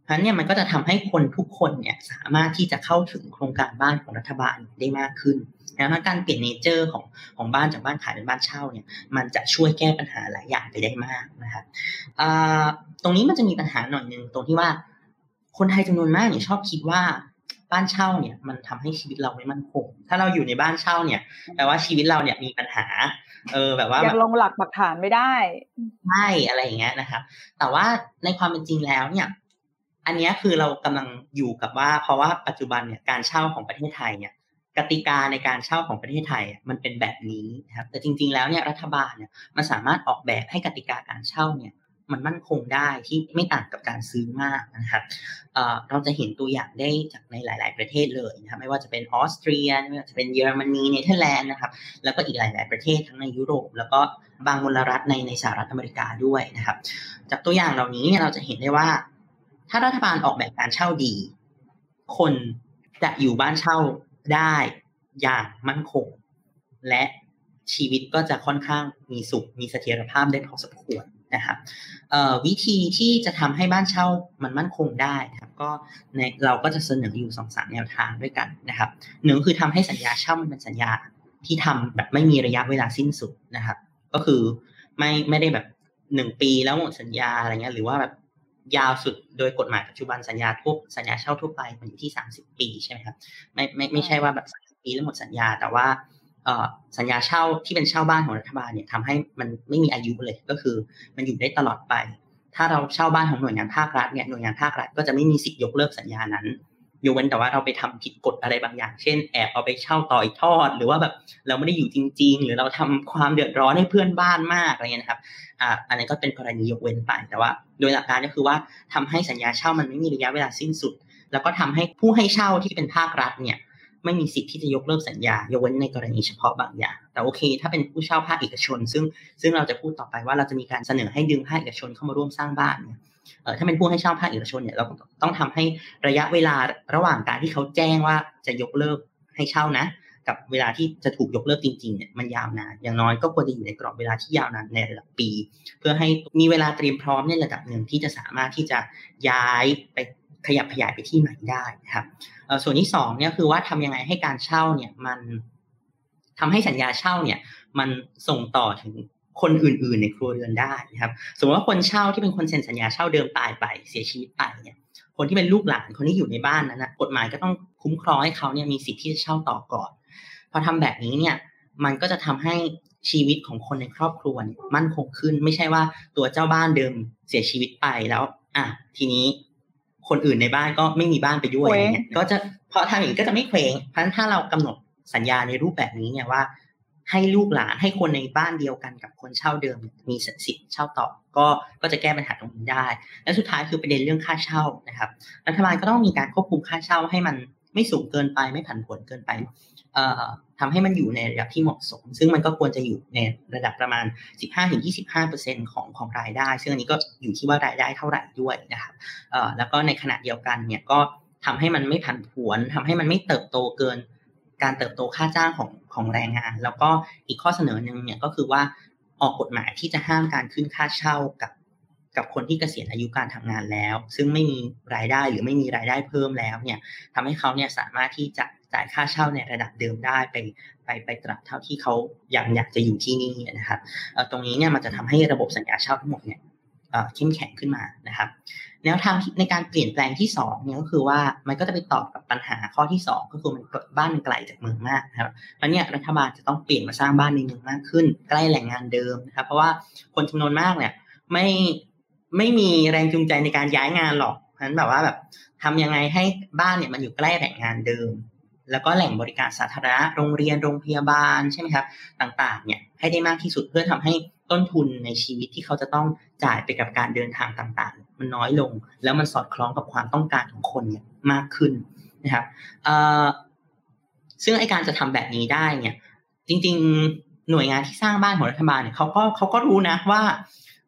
เพราะเนี่ยมันก็จะทำให้คนทุกคนเนี่ยสามารถที่จะเข้าถึงโครงการบ้านของรัฐบาลได้มากขึ้นนะการเปลี่ยนเนเจอร์ของของบ้านจากบ้านขายเป็นบ้านเช่าเนี่ยมันจะช่วยแก้ปัญหาหลายอย่างไปได้มากนะครับตรงนี้มันจะมีปัญหาหน่อยนึงตรงที่ว่า คนไทยจำนวนมากเนี่ยชอบคิดว่าบ้านเช่าเนี่ยมันทำให้ชีวิตเราไม่มั่นคง ถ้าเราอยู่ในบ้านเช่าเนี่ยแปลว่าชีวิตเราเนี่ยมีปัญหา เออแบบว่ายังลงหลักปักฐานไม่ได้ใช่อะไรอย่างเงี้ยนะครับแต่ว่าในความเป็นจริงแล้วเนี่ย อันนี้คือเรากำลังอยู่กับว่า เพราะว่าปัจจุบันเนี่ยการเช่าของประเทศไทยเนี่ยกติกาในการเช่าของประเทศไทยมันเป็นแบบนี้นะครับแต่จริง ๆ แล้วเนี่ยรัฐบาลเนี่ยมันสามารถออกแบบให้กติกาการเช่าเนี่ยมันมั่นคงได้ที่ไม่ต่างกับการซื้อมากนะครับเราจะเห็นตัวอย่างได้จากในหลาย ๆ ประเทศเลยนะครับไม่ว่าจะเป็นออสเตรียไม่ว่าจะเป็นเยอรมนีเนเธอร์แลนด์นะครับแล้วก็อีกหลาย ๆ ประเทศทั้งในยุโรป แล้วก็บางมลรัฐในในสหรัฐอเมริกาด้วยนะครับ จากตัวอย่างเหล่านี้เนี่ยเราจะเห็นได้ว่า ถ้ารัฐบาลออกแบบการเช่าดี คนจะอยู่บ้านเช่าได้อย่างมั่นคง และชีวิตก็จะค่อนข้างมีสุขมีเสถียรภาพได้พอสมควรนะครับวิธีที่จะทำให้บ้านเช่ามันมั่นคงได้ครับก็ในเราก็จะเสนออยู่สองสามแนวทางด้วยกันนะครับหนึ่งคือทำให้สัญญาเช่ามันเป็นสัญญาที่ทำแบบไม่มีระยะเวลาสิ้นสุดนะครับ ก็คือไม่ไม่ได้แบบหนึ่งปีแล้วหมดสัญญาอะไรเงี้ยหรือว่าแบบ ยาวสุดโดยกฎหมายปัจจุบันสัญญาทั่วสัญญาเช่าทั่วไปมันอยู่ที่สามสิบปีใช่ไหมครับไม่ไม่ไม่ใช่ว่าแบบสามสิบปีแล้วหมดสัญญา แต่ว่าสัญญาเช่าที่เป็นเช่าบ้านของรัฐบาลเนี่ยทำให้มันไม่มีอายุเลยก็คือ มันอยู่ได้ตลอดไป ถ้าเราเช่าบ้านของหน่วยงานภาครัฐเนี่ยหน่วยงานภาครัฐก็จะไม่มีสิทธิ์ยกเลิกสัญญานั้น ยกเว้นแต่ว่าเราไปทำผิดกฎอะไรบางอย่าง เช่นแอบเอาไปเช่าต่ออีกทอด หรือว่าแบบเราไม่ได้อยู่จริง ๆ หรือเราทำความเดือดร้อนให้เพื่อนบ้านมากอะไรเงี้ยนะครับอ่าอันนี้ก็เป็นกรณียกเว้นไปแต่ว่า โดยหลักการก็คือว่าทำให้สัญญาเช่ามันไม่มีระยะเวลาสิ้นสุด แล้วก็ทำให้ผู้ให้เช่าที่เป็นภาครัฐเนี่ย ไม่มีสิทธิ์ที่จะยกเลิกสัญญายกเว้นในกรณีเฉพาะบางอย่าง แต่โอเค ถ้าเป็นผู้เช่าภาคเอกชน ซึ่งซึ่งเราจะพูดต่อไปว่าเราจะมีการเสนอให้ดึงภาคเอกชนเข้ามาร่วมสร้างบ้านเนี่ยเออถ้าเป็นผู้ให้เช่าภาคเอกชนเนี่ยเราต้องทำให้ระยะเวลาระหว่างการที่เขาแจ้งว่าจะยกเลิกให้เช่านะ กับเวลาที่จะถูกยกเลิกจริงๆเนี่ยมันยาวนาน อย่างน้อยก็ควรจะอยู่ในกรอบเวลาที่ยาวนานในระดับปี เพื่อให้มีเวลาเตรียมพร้อมในระดับหนึ่งที่จะสามารถที่จะย้ายไป ขยับขยายไปที่ใหม่ได้นะครับส่วนที่สองเนี่ยคือว่าทำยังไงให้การเช่าเนี่ยมันทำให้สัญญาเช่าเนี่ย มันส่งต่อถึงคนอื่น ๆ ในครัวเรือนได้นะครับ สมมติว่าคนเช่าที่เป็นคนเซ็นสัญญาเช่าเดิมตายไปเสียชีวิตไปเนี่ยคนที่เป็นลูกหลานคนที่อยู่ในบ้านนั้นนะกฎหมายก็ต้องคุ้มครองให้เขาเนี่ยมีสิทธิ์ที่จะเช่าต่อก่อนพอทำแบบนี้เนี่ยมันก็จะทำให้ชีวิตของคนในครอบครัวมั่นคงขึ้น ไม่ใช่ว่าตัวเจ้าบ้านเดิมเสียชีวิตไปแล้ว อะทีนี้ คนอื่นในบ้านก็ไม่มีบ้านไปด้วยเนี่ยก็จะพอทำอย่างนี้ก็จะไม่เคว้งเพราะฉะนั้นถ้าเรากำหนดสัญญาในรูปแบบนี้เนี่ยว่า ให้ลูกหลานให้คนในบ้านเดียวกันกับคนเช่าเดิมมีสิทธิ์เช่าต่อ ก็ก็จะแก้ปัญหาตรงนี้ได้ และสุดท้ายคือประเด็นเรื่องค่าเช่านะครับ รัฐบาลก็ต้องมีการควบคุมค่าเช่าให้มัน ไม่สูงเกินไปไม่ผันผวนเกินไปทำให้มันอยู่ในระดับที่เหมาะสม ซึ่งมันก็ควรจะอยู่ในระดับประมาณ 15-25%ของของรายได้ ซึ่งอันนี้ก็อยู่ที่ว่ารายได้เท่าไหร่ด้วยนะครับแล้วก็ในขณะเดียวกันเนี่ยก็ทำให้มันไม่ผันผวนทำให้มันไม่เติบโตเกิน การเติบโตค่าจ้างของของแรงงาน แล้วก็อีกข้อเสนอหนึ่งเนี่ยก็คือว่าออกกฎหมายที่จะห้ามการขึ้นค่าเช่ากับ กับคนที่เกษียณอายุการทำงานแล้ว ซึ่งไม่มีรายได้หรือไม่มีรายได้เพิ่มแล้วเนี่ยทำให้เขาเนี่ยสามารถที่จะจ่ายค่าเช่าในระดับเดิมได้ไปไปไปตราบเท่าที่เขาอยากอยากจะอยู่ที่นี่นะครับตรงนี้เนี่ยมันจะทำให้ระบบสัญญาเช่าทั้งหมดเนี่ยเข้มแข็งขึ้นมานะครับ แนวทางในการเปลี่ยนแปลงที่2เนี่ยก็คือว่ามันก็จะไปตอบกับปัญหาข้อที่ 2 ก็คือมันบ้านไกลจากเมืองมากนะครับแล้วเนี่ยรัฐบาลจะต้องเปลี่ยนมาสร้างบ้านในเมืองมากขึ้น ใกล้แหล่งงานเดิมนะครับ เพราะว่าคนจำนวนมากเนี่ยไม่ ไม่มีแรงจูงใจในการย้ายงานหรอกเพราะฉะนั้นแบบว่าแบบทำยังไงให้บ้านเนี่ยมันอยู่ใกล้แหล่งงานเดิม แล้วก็แหล่งบริการสาธารณะโรงเรียนโรงพยาบาลใช่ไหมครับต่างๆ เนี่ยให้ได้มากที่สุดเพื่อทำให้ต้นทุนในชีวิตที่เขาจะต้องจ่ายไปกับการเดินทางต่างๆ มันน้อยลง แล้วมันสอดคล้องกับความต้องการของคนเนี่ยมากขึ้นนะครับซึ่งไอการจะทำแบบนี้ได้เนี่ย จริง ๆ หน่วยงานที่สร้างบ้านของรัฐบาลเนี่ยเขาก็เขาก็รู้นะว่า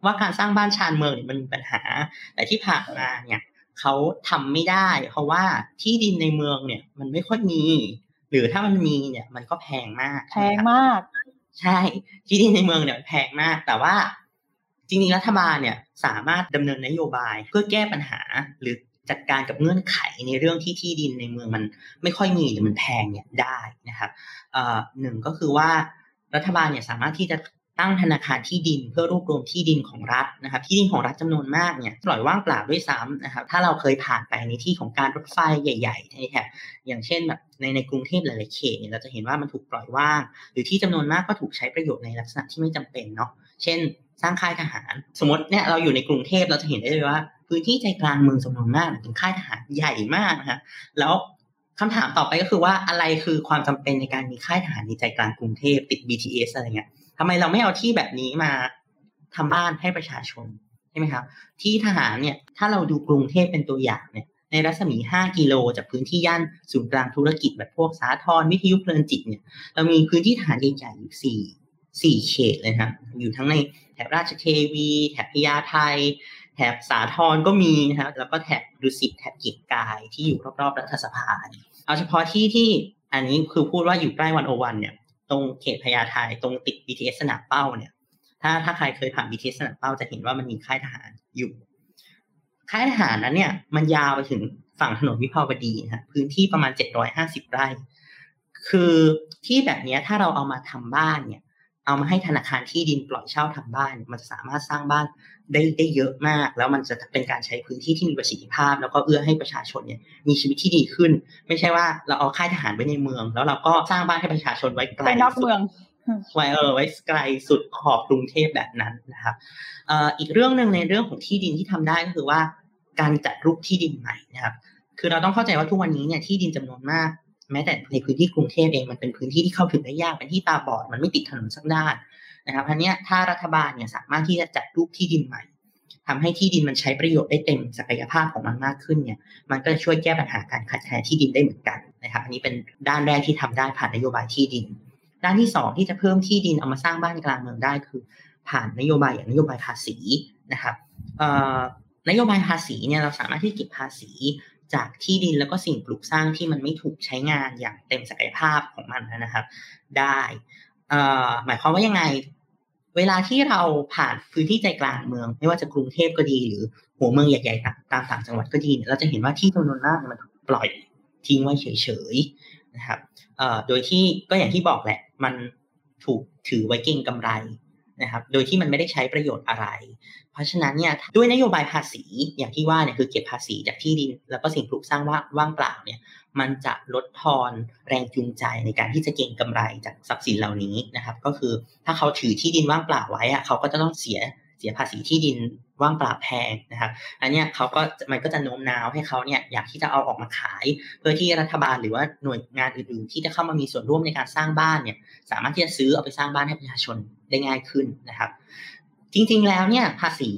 ว่าการสร้างบ้านชานเมืองเนี่ยมันมีปัญหา แต่ที่ผ่านมาเนี่ยเขาทำไม่ได้ เพราะว่าที่ดินในเมืองเนี่ย มันไม่ค่อยมี หรือถ้ามันมีเนี่ย มันก็แพงมาก แพงมาก ใช่ ที่ดินในเมืองเนี่ยแพงมาก แต่ว่าจริงๆรัฐบาลเนี่ยสามารถดำเนินนโยบาย เพื่อแก้ปัญหาหรือจัดการกับเงื่อนไขในเรื่องที่ที่ดินในเมืองมันไม่ค่อยมีหรือมันแพงเนี่ยได้นะครับหนึ่งก็คือว่ารัฐบาลเนี่ยสามารถที่จะ ตั้งธนาคารที่ดินเพื่อรวบรวมที่ดินของรัฐนะครับที่ดินของรัฐจำนวนมากเนี่ยปล่อยว่างเปล่าด้วยซ้ำนะครับถ้าเราเคยผ่านไปในที่ของการรถไฟใหญ่ๆในแถบอย่างเช่นแบบในในกรุงเทพหลายๆเขตเนี่ยเราจะเห็นว่ามันถูกปล่อยว่าง หรือที่จำนวนมากก็ถูกใช้ประโยชน์ในลักษณะที่ไม่จำเป็นเนาะเช่น สร้างค่ายทหาร สมมติเนี่ยเราอยู่ในกรุงเทพเราจะเห็นได้เลยว่า พื้นที่ใจกลางเมืองจำนวนมากเป็นค่ายทหารใหญ่มากนะฮะแล้วคำถามต่อไปก็คือว่าอะไรคือความจำเป็นในการมีค่ายทหารในใจกลางกรุงเทพติด BTS อะไรเงี้ย ทำไมเราไม่เอาที่แบบนี้มาทำบ้านให้ประชาชนใช่ไหมครับ ที่ทหารเนี่ยถ้าเราดูกรุงเทพเป็นตัวอย่างเนี่ยในรัศมี 5 กิโล จากพื้นที่ย่านศูนย์กลางธุรกิจแบบพวกสาทรวิทยุเพลินจิตเนี่ยเรามีพื้นที่ทหารใหญ่ๆอยู่สี่สี่เขตเลยครับ อยู่ทั้งในแถบราชเทวี แถบพญาไทแถบสาทรก็มีนะครับแล้วก็แถบดุสิตแถบกิจกายที่อยู่รอบๆรัฐสภา เอาเฉพาะที่ที่อันนี้คือพูดว่าอยู่ใกล้วันโอวันเนี่ย ตรงเขตพญาไทตรงติด BTS สนามเป้าเนี่ย ถ้าถ้าใครเคยผ่าน BTS สนามเป้าจะเห็นว่ามันมีค่ายทหารอยู่ ค่ายทหารนั้นเนี่ย มันยาวไปถึงฝั่งถนนวิภาวดีฮะพื้นที่ประมาณ 750 ไร่ คือที่แบบนี้ถ้าเราเอามาทำบ้านเนี่ย เอามาให้ธนาคารที่ดินปล่อยเช่าทำบ้าน มันจะสามารถสร้างบ้านได้ได้เยอะมาก แล้วมันจะเป็นการใช้พื้นที่ที่มีประสิทธิภาพ แล้วก็เอื้อให้ประชาชนเนี่ยมีชีวิตที่ดีขึ้น ไม่ใช่ว่าเราเอาค่ายทหารไว้ในเมือง แล้วเราก็สร้างบ้านให้ประชาชนไว้ไกลนอกเมืองไว้เออไว้ไกลสุดขอบกรุงเทพแบบนั้นนะครับอีกเรื่องหนึ่งในเรื่องของที่ดินที่ทำได้ก็คือว่า การจัดรูปที่ดินใหม่นะครับคือเราต้องเข้าใจว่าทุกวันนี้เนี่ยที่ดินจำนวนมาก แม้แต่ในพื้นที่กรุงเทพเองมันเป็นพื้นที่ที่เข้าถึงได้ยากเป็นที่ตาบอดมันไม่ติดถนนสักด้านนะครับอันนี้ถ้ารัฐบาลเนี่ยสามารถที่จะจัดรูปที่ดินใหม่ทำให้ที่ดินมันใช้ประโยชน์ได้เต็มศักยภาพของมันมากขึ้นเนี่ย มันก็จะช่วยแก้ปัญหาการขาดแคลนที่ดินได้เหมือนกันนะครับ อันนี้เป็นด้านแรกที่ทำได้ผ่านนโยบายที่ดิน ด้านที่ 2 ที่จะเพิ่มที่ดินเอามาสร้างบ้านกลางเมืองได้คือ ผ่านนโยบายอย่างนโยบายภาษีนะครับนโยบายภาษีเนี่ยเราสามารถที่เก็บภาษี จากที่ดินแล้วก็สิ่งปลูกสร้างที่มันไม่ถูกใช้งานอย่างเต็มศักยภาพของมันนะครับ ได้หมายความว่ายังไง เวลาที่เราผ่านพื้นที่ใจกลางเมือง ไม่ว่าจะกรุงเทพก็ดี หรือหัวเมืองใหญ่ๆตามต่างจังหวัดก็ดีเนี่ยเราจะเห็นว่าที่จำนวนมากมันปล่อยทิ้งไว้เฉยๆนะครับโดยที่ก็อย่างที่บอกแหละ มันถูกถือไว้เก่งกำไรนะครับ โดยที่มันไม่ได้ใช้ประโยชน์อะไร เพราะฉะนั้นเนี่ยด้วยนโยบายภาษีอย่างที่ว่าเนี่ยคือเก็บภาษีจากที่ดิน แล้วก็สิ่งปลูกสร้างว่างเปล่าเนี่ยมันจะลดทอนแรงจูงใจในการที่จะเก็งกำไรจากทรัพย์สินเหล่านี้นะครับก็คือถ้าเขาถือที่ดินว่างเปล่าไว้อะเขาก็จะต้องเสียเสียภาษีที่ดินว่างเปล่าแพงนะครับ อันนี้เขาก็มันก็จะโน้มน้าวให้เขาเนี่ยอยากที่จะเอาออกมาขาย เพื่อที่รัฐบาลหรือว่าหน่วยงานอื่นๆ ที่จะเข้ามามีส่วนร่วมในการสร้างบ้านเนี่ยสามารถที่จะซื้อเอาไปสร้างบ้านให้ประชาชนได้ง่ายขึ้นนะครับ จริงๆแล้วเนี่ยภาษี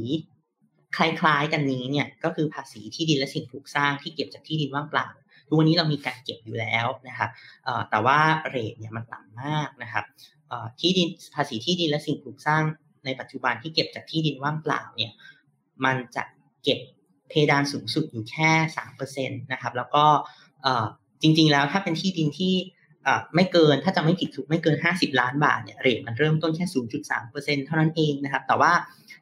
คล้ายๆกันนี้เนี่ยก็คือภาษีที่ดินและสิ่งปลูกสร้างที่เก็บจากที่ดินว่างเปล่าทุกวันนี้เรามีการเก็บอยู่แล้วนะครับแต่ว่าเรทเนี่ยมันต่ำมากนะครับที่ดินภาษีที่ดินและสิ่งปลูกสร้างในปัจจุบันที่เก็บจากที่ดินว่างเปล่าเนี่ยมันจะเก็บเพดานสูงสุดอยู่แค่สามเปอร์เซ็นตนะครับแล้วก็จริงๆแล้วถ้าเป็นที่ดินที่ ไม่เกินถ้าจะไม่ผิดถูกไม่เกิน 50 ล้านบาทเนี่ยเรทมันเริ่มต้นแค่ 0.3%เท่านั้นเองนะครับ แต่ว่า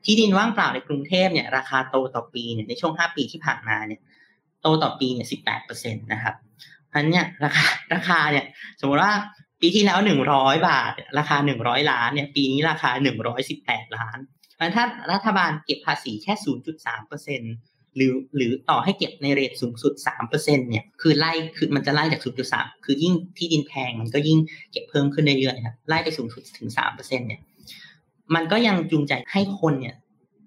ที่ดินว่างเปล่าในกรุงเทพเนี่ยราคาโตต่อปีเนี่ยในช่วง 5 ปีที่ผ่านมาเนี่ยโตต่อปีเนี่ยสิบแปดเปอร์เซ็นตนะครับเพราะเนี่ยราคาราคาเนี่ยสมมติว่าปีที่แล้วหนึ่งร้อยบาท ราคาหนึ่งร้อยล้านเนี่ยปีนี้ราคาหนึ่งร้อยสิบแปดล้านเพราะถ้ารัฐบาลเก็บภาษีแค่ศูนย์จุดสามเปอร์เซ็น หรือหรือต่อให้เก็บใน rate สูงสุดสามเปอร์เซ็นเนี่ยคือไล่คือมันจะไล่จากศูนย์จุดสามคือยิ่งที่ดินแพงมันก็ยิ่งเก็บเพิ่มขึ้นเรื่อยๆครับไล่ไปสูงสุดถึงสามเปอร์เซ็นเนี่ยมันก็ยังจูงใจให้คนเนี่ย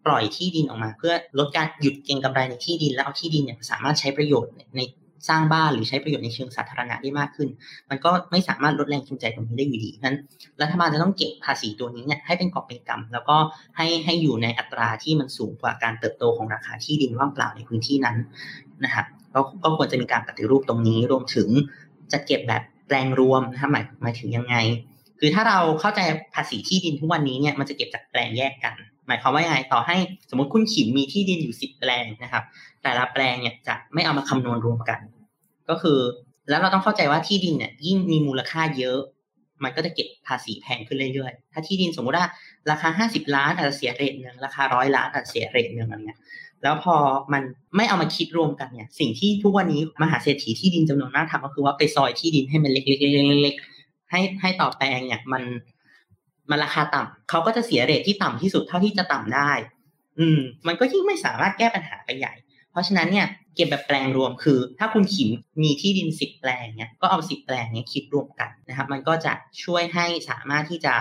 ปล่อยที่ดินออกมา เพื่อลดการหยุดเก็งกำไรในที่ดินแล้วเอาที่ดินเนี่ยสามารถใช้ประโยชน์ใน สร้างบ้านหรือใช้ประโยชน์ในเชิงสาธารณะได้มากขึ้น มันก็ไม่สามารถลดแรงจูงใจตรงนี้ได้อยู่ดีนั้นรัฐบาลจะต้องเก็บภาษีตัวนี้เนี่ยให้เป็นกอบเป็นกำแล้วก็ให้ให้อยู่ในอัตราที่มันสูงกว่าการเติบโตของราคาที่ดินว่างเปล่าในพื้นที่นั้นนะครับก็ก็ควรจะมีการปฏิรูปตรงนี้รวมถึงจะเก็บแบบแปลงรวมนะหมายหมายถึงยังไง คือถ้าเราเข้าใจภาษีที่ดินทุกวันนี้เนี่ยมันจะเก็บจากแปลงแยกกัน หมายความว่ายังไงต่อให้สมมติคุณขิมมีที่ดินอยู่สิบแปลงนะครับ แต่ละแปลงเนี่ยจะไม่เอามาคำนวณรวมกัน ก็คือ แล้วเราต้องเข้าใจว่าที่ดินเนี่ยยิ่งมีมูลค่าเยอะ มันก็จะเก็บภาษีแพงขึ้นเรื่อยๆ ถ้าที่ดินสมมติว่าราคาห้าสิบล้านอาจจะเสียเรทหนึ่งราคาร้อยล้านอาจจะเสียเรทหนึ่งอะไรเงี้ยแล้วพอมันไม่เอามาคิดรวมกันเนี่ย สิ่งที่ทุกวันนี้มหาเศรษฐีที่ดินจำนวนมากทำก็คือว่าไปซอยที่ดินให้มันเล็กๆๆๆให้ให้ต่อแปลงเนี่ยมัน มันราคาต่ำเขาก็จะเสียเรทที่ต่ำที่สุดเท่าที่จะต่ำได้ อืม มันก็ยิ่งไม่สามารถแก้ปัญหาไปใหญ่ เพราะฉะนั้นเนี่ยเก็บแบบแปลงรวมคือ ถ้าคุณขิมมีที่ดินสิบแปลงเนี่ยก็เอาสิบแปลงเนี่ยคิดรวมกันนะครับ มันก็จะช่วยให้สามารถที่จะ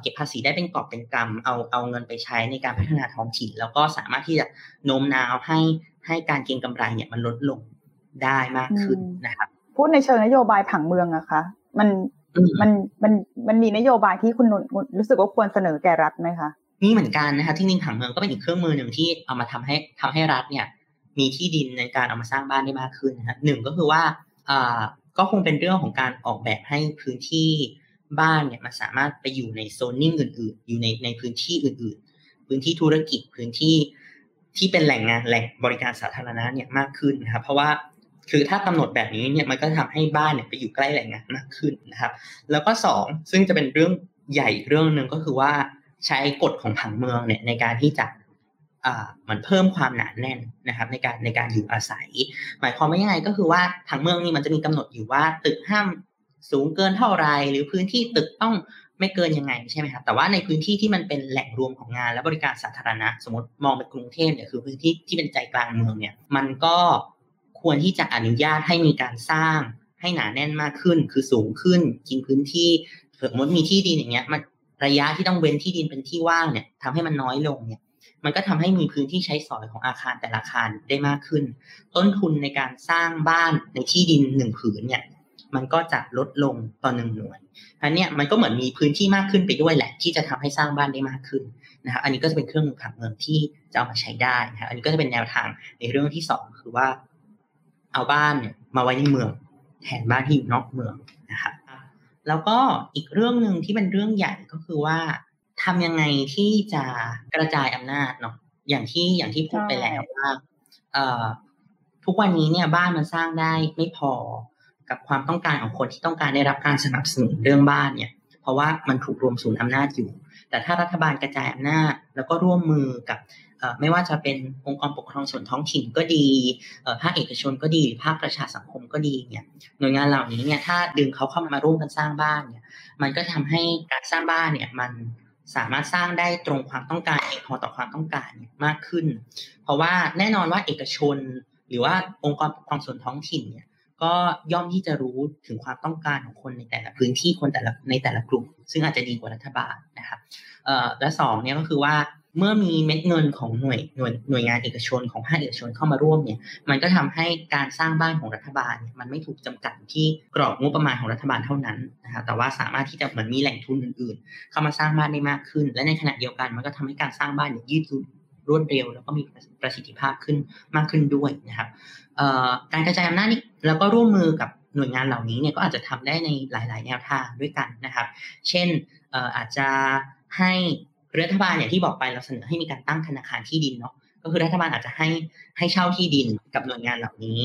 เก็บภาษีได้เป็นกอบเป็นกำเอาเอาเงินไปใช้ในการพัฒนาท้องถิ่น แล้วก็สามารถที่จะโน้มน้าวให้ให้การเก็งกำไรเนี่ยมันลดลงได้มากขึ้นนะครับพูดในเชิงนโยบายผังเมืองอะคะ มัน มันมันมันมีนโยบายที่คุณนรู้สึกว่าควรเสนอแก่รัฐไหมคะมีเหมือนกันนะคะที่จริงผังเมืองก็เป็นอีกเครื่องมือหนึ่งที่เอามาทำให้ทำให้รัฐเนี่ย มีที่ดินในการเอามาสร้างบ้านได้มากขึ้นนะฮะหนึ่งก็คือว่าอ่าก็คงเป็นเรื่องของการออกแบบให้พื้นที่บ้านเนี่ยมันสามารถไปอยู่ในโซนนิ่งอื่น ๆ อยู่ในในพื้นที่อื่น ๆ พื้นที่ธุรกิจพื้นที่ที่เป็นแหล่งงานแหล่งบริการสาธารณะเนี่ยมากขึ้นนะครับเพราะว่า คือถ้ากำหนดแบบนี้เนี่ยมันก็ทำให้บ้านเนี่ยไปอยู่ใกล้แหล่งงานมากขึ้นนะครับ แล้วก็สองซึ่งจะเป็นเรื่องใหญ่เรื่องหนึ่งก็คือว่าใช้กฎของผังเมืองเนี่ยในการที่จะมันเพิ่มความหนาแน่นนะครับ ในการในการอยู่อาศัย หมายความว่ายังไงก็คือว่าผังเมืองนี่มันจะมีกำหนดอยู่ว่าตึกห้ามสูงเกินเท่าไรหรือพื้นที่ตึกต้องไม่เกินยังไงใช่ไหมครับแต่ว่าในพื้นที่ที่มันเป็นแหล่งรวมของงานและบริการสาธารณะ สมมติมองไปกรุงเทพเนี่ยคือพื้นที่ที่เป็นใจกลางเมืองเนี่ยมันก็ ควรที่จะอนุญาตให้มีการสร้างให้หนาแน่นมากขึ้น คือสูงขึ้น กินพื้นที่สมมติมีที่ดินอย่างเงี้ยมันระยะที่ต้องเว้นที่ดินเป็นที่ว่างเนี่ยทำให้มันน้อยลงเนี่ย มันก็ทำให้มีพื้นที่ใช้สอยของอาคารแต่ละอาคารได้มากขึ้น ต้นทุนในการสร้างบ้านในที่ดินหนึ่งผืนเนี่ยมันก็จะลดลงต่อหนึ่งหน่วยอันนี้มันก็เหมือนมีพื้นที่มากขึ้นไปด้วยแหละ ที่จะทำให้สร้างบ้านได้มากขึ้นนะครับอันนี้ก็จะเป็นเครื่องมือผังเมืองที่จะเอามาใช้ได้นะครับอันนี้ก็จะเป็นแนวทางในเรื่องที่สองคือว่า เอาบ้านเนี่ยมาไว้ในเมือง แทนบ้านที่อยู่นอกเมืองนะครับแล้วก็อีกเรื่องหนึ่งที่เป็นเรื่องใหญ่ก็คือว่าทำยังไงที่จะกระจายอำนาจเนาะอย่างที่อย่างที่พูดไปแล้วว่าทุกวันนี้เนี่ยบ้านมันสร้างได้ไม่พอกับความต้องการของคนที่ต้องการได้รับการสนับสนุนเรื่องบ้านเนี่ย เพราะว่ามันถูกรวมศูนย์อำนาจอยู่ แต่ถ้ารัฐบาลกระจายอำนาจ แล้วก็ร่วมมือกับ ไม่ว่าจะเป็นองค์กรปกครองส่วนท้องถิ่นก็ดีภาคเอกชนก็ดีหรือภาคประชาสังคมก็ดีเนี่ยหน่วยงานเหล่านี้เนี่ยถ้าดึงเขาเข้ามาร่วมกันสร้างบ้านเนี่ยมันก็ทำให้การสร้างบ้านเนี่ยมันสามารถสร้างได้ตรงความต้องการเองพอต่อความต้องการมากขึ้น เพราะว่าแน่นอนว่าเอกชน หรือว่าองค์กรปกครองส่วนท้องถิ่นเนี่ยก็ย่อมที่จะรู้ถึงความต้องการของคนในแต่ละพื้นที่คนแต่ละในแต่ละกลุ่ม ซึ่งอาจจะดีกว่ารัฐบาลนะครับและสองเนี่ยก็คือว่า เมื่อมีเม็ดเงินของหน่วยหน่วยหน่วยงานเอกชนของภาคเอกชนเข้ามาร่วมเนี่ย มันก็ทำให้การสร้างบ้านของรัฐบาลมันไม่ถูกจำกัดที่กรอบงบประมาณของรัฐบาลเท่านั้นนะคะแต่ว่าสามารถที่จะเหมือนมีแหล่งทุนอื่น ๆ เข้ามาสร้างบ้านได้มากขึ้น และในขณะเดียวกันมันก็ทำให้การสร้างบ้านเนี่ยยืดหยุ่นรวดเร็ว แล้วก็มีประสิทธิภาพขึ้นมากขึ้นด้วยนะครับการกระจายอำนาจนี้แล้วก็ร่วมมือกับหน่วยงานเหล่านี้เนี่ยก็อาจจะทำได้ในหลาย ๆ แนวทางด้วยกันนะครับ เช่นอาจจะให้ รัฐบาลอย่างที่บอกไปเราเสนอให้มีการตั้งธนาคารที่ดินเนาะก็คือรัฐบาลอาจจะให้ให้เช่าที่ดินกับหน่วยงานเหล่านี้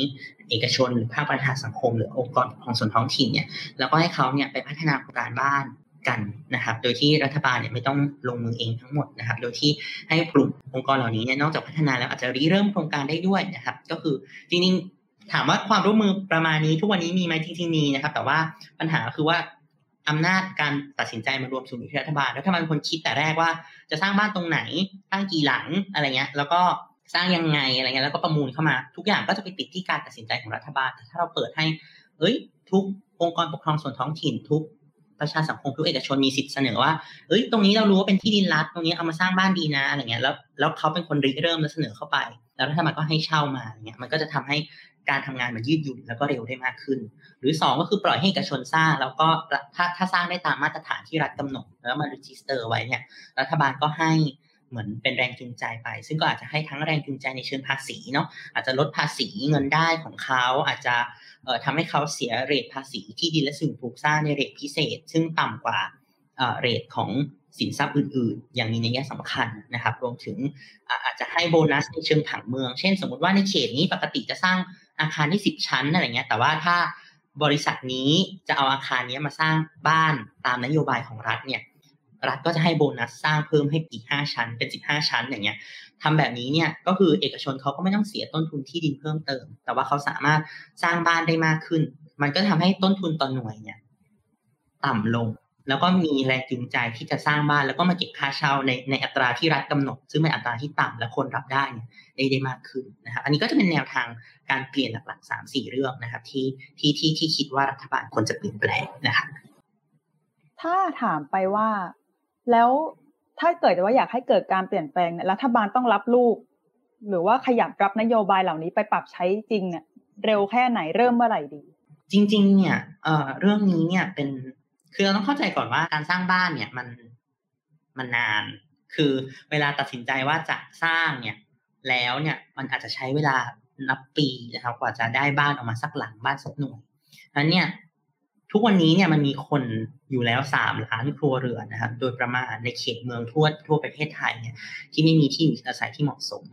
เอกชนหรือภาคประชาสังคม หรือองค์กรของส่วนท้องถิ่นเนี่ยแล้วก็ให้เขาเนี่ยไปพัฒนาโครงการบ้านกันนะครับ โดยที่รัฐบาลเนี่ยไม่ต้องลงมือเองทั้งหมดนะครับ โดยที่ให้กลุ่มองค์กรเหล่านี้เนี่ยนอกจากพัฒนาแล้วอาจจะริเริ่มโครงการได้ด้วยนะครับ ก็คือจริงๆถามว่าความร่วมมือประมาณนี้ทุกวันนี้มีไหมที่ที่มีนะครับ แต่ว่าปัญหาคือว่า อำนาจการตัดสินใจมารวมสู่ที่รัฐบาลแล้วถ้ามันคนคิดแต่แรกว่า จะสร้างบ้านตรงไหนตั้างกี่หลังอะไรเงี้ย แล้วก็สร้างยังไงอะไรเงี้ยแล้วก็ประมูลเข้ามา ทุกอย่างก็จะไปติดที่การตัดสินใจของรัฐบาลแต่ถ้าเราเปิดให้ เอ้ย ทุกองค์กรปกครองส่วนท้องถิ่นทุกประชาสังคมทุกเอกชนมีสิทธิ์เสนอว่าเอ้ยตรงนี้เรารู้ว่าเป็นที่ดินรัฐตรงนี้เอามาสร้างบ้านดีนะอะไรเงี้ยแล้วแล้วเขาเป็นคนริเริ่มแล้วเสนอเข้าไป แล้วรัฐบาลก็ให้เช่ามาเงี้ยมันก็จะทำให้ การทำงานมันยืดหยุ่นแล้วก็เร็วได้มากขึ้น หรือ 2 ก็คือปล่อยให้เอกชนสร้างแล้วก็ถ้าถ้าสร้างได้ตามมาตรฐานที่รัฐกำหนด แล้วมา register ไว้เนี่ยรัฐบาลก็ให้เหมือนเป็นแรงจูงใจไป ซึ่งก็อาจจะให้ทั้งแรงจูงใจในเชิงภาษีเนาะอาจจะลดภาษีเงินได้ของเขาอาจจะทำให้เขาเสีย rate ภาษีที่ดินและสิ่งปลูกสร้างใน rate พิเศษ ซึ่งต่ำกว่า rate ของสินทรัพย์อื่นๆ อย่างนี้ในแง่สำคัญนะครับ รวมถึงอาจจะให้โบนัสในเชิงผังเมือง เช่น สมมติว่าในเขตนี้ปกติจะสร้าง อาคารที่สิบชั้นอะไรเงี้ย แต่ว่าถ้าบริษัทนี้จะเอาอาคารนี้มาสร้างบ้านตามนโยบายของรัฐเนี่ย รัฐก็จะให้โบนัสสร้างเพิ่มให้อีกห้าชั้น เป็นสิบห้าชั้นอย่างเงี้ยทำแบบนี้เนี่ยก็คือเอกชนเขาก็ไม่ต้องเสียต้นทุนที่ดินเพิ่มเติม แต่ว่าเขาสามารถสร้างบ้านได้มากขึ้น มันก็ทำให้ต้นทุนต่อหน่วยเนี่ย ต่ำลง แล้วก็มีแรงจูงใจที่จะสร้างบ้านแล้วก็มาเก็บค่าเช่าในในอัตราที่รัฐกำหนด ซึ่งเป็นอัตราที่ต่ำและคนรับได้ได้ได้มากขึ้นนะครับอันนี้ก็จะเป็นแนวทางการเปลี่ยนหลักๆสามสี่เรื่องนะครับ ที่ที่ที่ที่คิดว่ารัฐบาลควรจะเปลี่ยนแปลงนะครับถ้าถามไปว่า แล้วถ้าเกิดว่าอยากให้เกิดการเปลี่ยนแปลงเนี่ยรัฐบาลต้องรับลูก หรือว่าขยับรับนโยบายเหล่านี้ไปปรับใช้จริงเนี่ยเร็วแค่ไหนเริ่มเมื่อไหร่ดี จริง ๆ เนี่ยเอ่อเรื่องนี้เนี่ยเป็น คือเราต้องเข้าใจก่อนว่าการสร้างบ้านเนี่ยมันมันนาน คือเวลาตัดสินใจว่าจะสร้างเนี่ย แล้วเนี่ยมันอาจจะใช้เวลานับปีนะครับกว่าจะได้บ้านออกมาสักหลังบ้านสักหน่วยนั้นเนี่ย ทุกวันนี้เนี่ยมันมีคนอยู่แล้วสามล้านครัวเรือนนะครับ โดยประมาณในเขตเมืองทั่วทั่วประเทศไทยเนี่ย ที่ไม่มีที่อยู่อาศัยที่เหมาะสม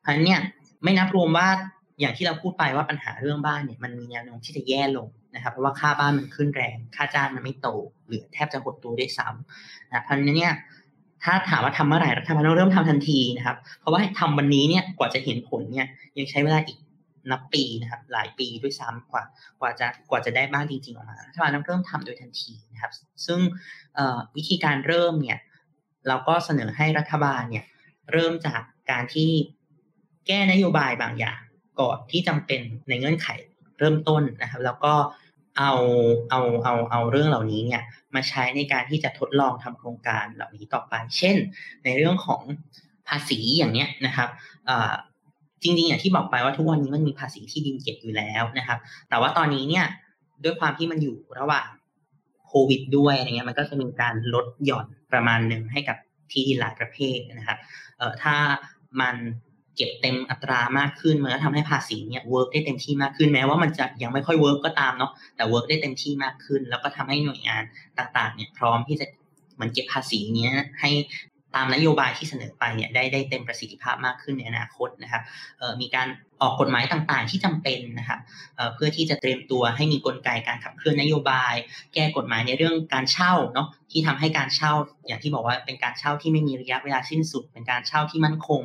เพราะฉะนั้นเนี่ยไม่นับรวมว่า อย่างที่เราพูดไปว่าปัญหาเรื่องบ้านเนี่ยมันมีแนวโน้มที่จะแย่ลงนะครับ เพราะว่าค่าบ้านมันขึ้นแรง ค่าจ้างมันไม่โตหรือแทบจะหดตัวได้ซ้ำนะเพราะนั้นเนี่ยถ้าถามว่าทำเมื่อไหร่รัฐบาลต้องเริ่มทำทันทีนะครับ เพราะว่าทำวันนี้เนี่ยกว่าจะเห็นผลเนี่ยยังใช้เวลาอีกนับปีนะครับ หลายปีด้วยซ้ำกว่ากว่าจะกว่าจะได้บ้านจริงๆออกมารัฐบาลต้องเริ่มทำโดยทันทีนะครับ ซึ่งวิธีการเริ่มเนี่ยเราก็เสนอให้รัฐบาลเนี่ยเริ่มจากการที่แก้นโยบายบางอย่าง ก่อนที่จำเป็นในเงื่อนไขเริ่มต้นนะครับ แล้วก็เอาเอาเอาเอาเรื่องเหล่านี้เนี่ยมาใช้ในการที่จะทดลองทำโครงการเหล่านี้ต่อไป เช่น ในเรื่องของภาษีอย่างเนี้ยนะครับจริงๆอย่างที่บอกไปว่าทุกวันนี้มันมีภาษีที่ดินเก็บอยู่แล้วนะครับ แต่ว่าตอนนี้เนี่ยด้วยความที่มันอยู่ระหว่างโควิดด้วยอะไรเงี้ยมันก็จะมีการลดหย่อนประมาณหนึ่งให้กับที่ดินหลายประเภทนะครับเอ่อถ้ามัน เก็บเต็มอัตรามากขึ้นมันก็ทำให้ภาษีเนี่ย work ได้เต็มที่มากขึ้นแม้ว่ามันจะยังไม่ค่อย work ก็ตามเนาะแต่ work ได้เต็มที่มากขึ้น แล้วก็ทำให้หน่วยงานต่างๆเนี่ยพร้อมที่จะเหมือนเก็บภาษีเนี้ยให้ตามนโยบายที่เสนอไปเนี่ยได้ได้เต็มประสิทธิภาพมากขึ้นในอนาคตนะครับมีการออกกฎหมายต่างๆ ที่จำเป็นนะครับเพื่อที่จะเตรียมตัวให้มีกลไกการขับเคลื่อนนโยบาย แก้กฎหมายในเรื่องการเช่าเนาะที่ทำให้การเช่าอย่างที่บอกว่าเป็นการเช่าที่ไม่มีระยะเวลาสิ้นสุด เป็นการเช่าที่มั่นคง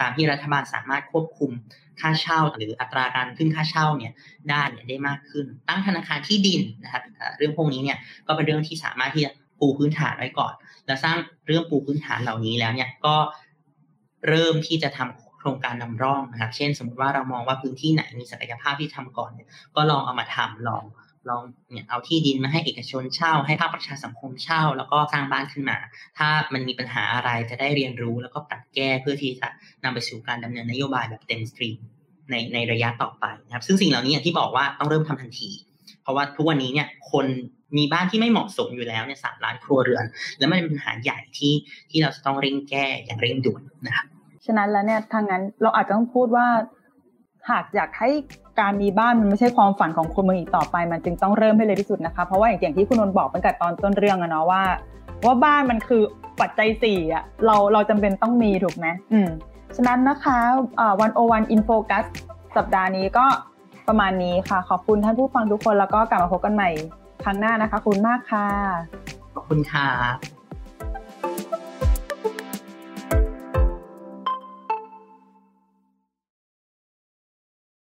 ตามที่รัฐบาลสามารถควบคุมค่าเช่า หรืออัตราการขึ้นค่าเช่าเนี่ยได้เนี่ยได้มากขึ้น ตั้งธนาคารที่ดินนะครับเรื่องพวกนี้เนี่ยก็เป็นเรื่องที่สามารถที่จะปูพื้นฐานไว้ก่อน แล้วสร้างเรื่องปูพื้นฐานเหล่านี้แล้วเนี่ยก็เริ่มที่จะทำโครงการนำร่องนะครับ เช่น สมมติว่าเรามองว่าพื้นที่ไหนมีศักยภาพที่ทำก่อนเนี่ยก็ลองเอามาทำลอง ลองเนี่ยเอาที่ดินมาให้เอกชนเช่า ให้ภาคประชาสังคมเช่า แล้วก็สร้างบ้านขึ้นมา ถ้ามันมีปัญหาอะไรจะได้เรียนรู้แล้วก็ปรับแก้เพื่อที่จะนำไปสู่การดำเนินนโยบายแบบเต็มสตรีมในในระยะต่อไปนะครับ ซึ่งสิ่งเหล่านี้อย่างที่บอกว่าต้องเริ่มทำทันที เพราะว่าทุกวันนี้เนี่ยคนมีบ้านที่ไม่เหมาะสมอยู่แล้วเนี่ยสามล้านครัวเรือน แล้วมันเป็นปัญหาใหญ่ที่ที่เราจะต้องเร่งแก้อย่างเร่งด่วนนะครับฉะนั้นแล้วเนี่ยทางนั้นเราอาจจะต้องพูดว่า หากอยากให้การมีบ้านมันไม่ใช่ความฝันของคนเมืองอีกต่อไป มันจึงต้องเริ่มให้เลยที่สุดนะคะ เพราะว่าอย่างที่คุณนนท์บอกตั้งแต่ตอนต้นเรื่องอะเนาะว่า ว่าบ้านมันคือปัจจัยสี่อะเราเราจำเป็นต้องมีถูกไหมอืมฉะนั้นนะคะวันโอวันอินโฟกัสสัปดาห์นี้ก็ประมาณนี้ค่ะ ขอบคุณท่านผู้ฟังทุกคนแล้วก็กลับมาพบกันใหม่ครั้งหน้านะคะ คุณมากค่ะ ขอบคุณค่ะ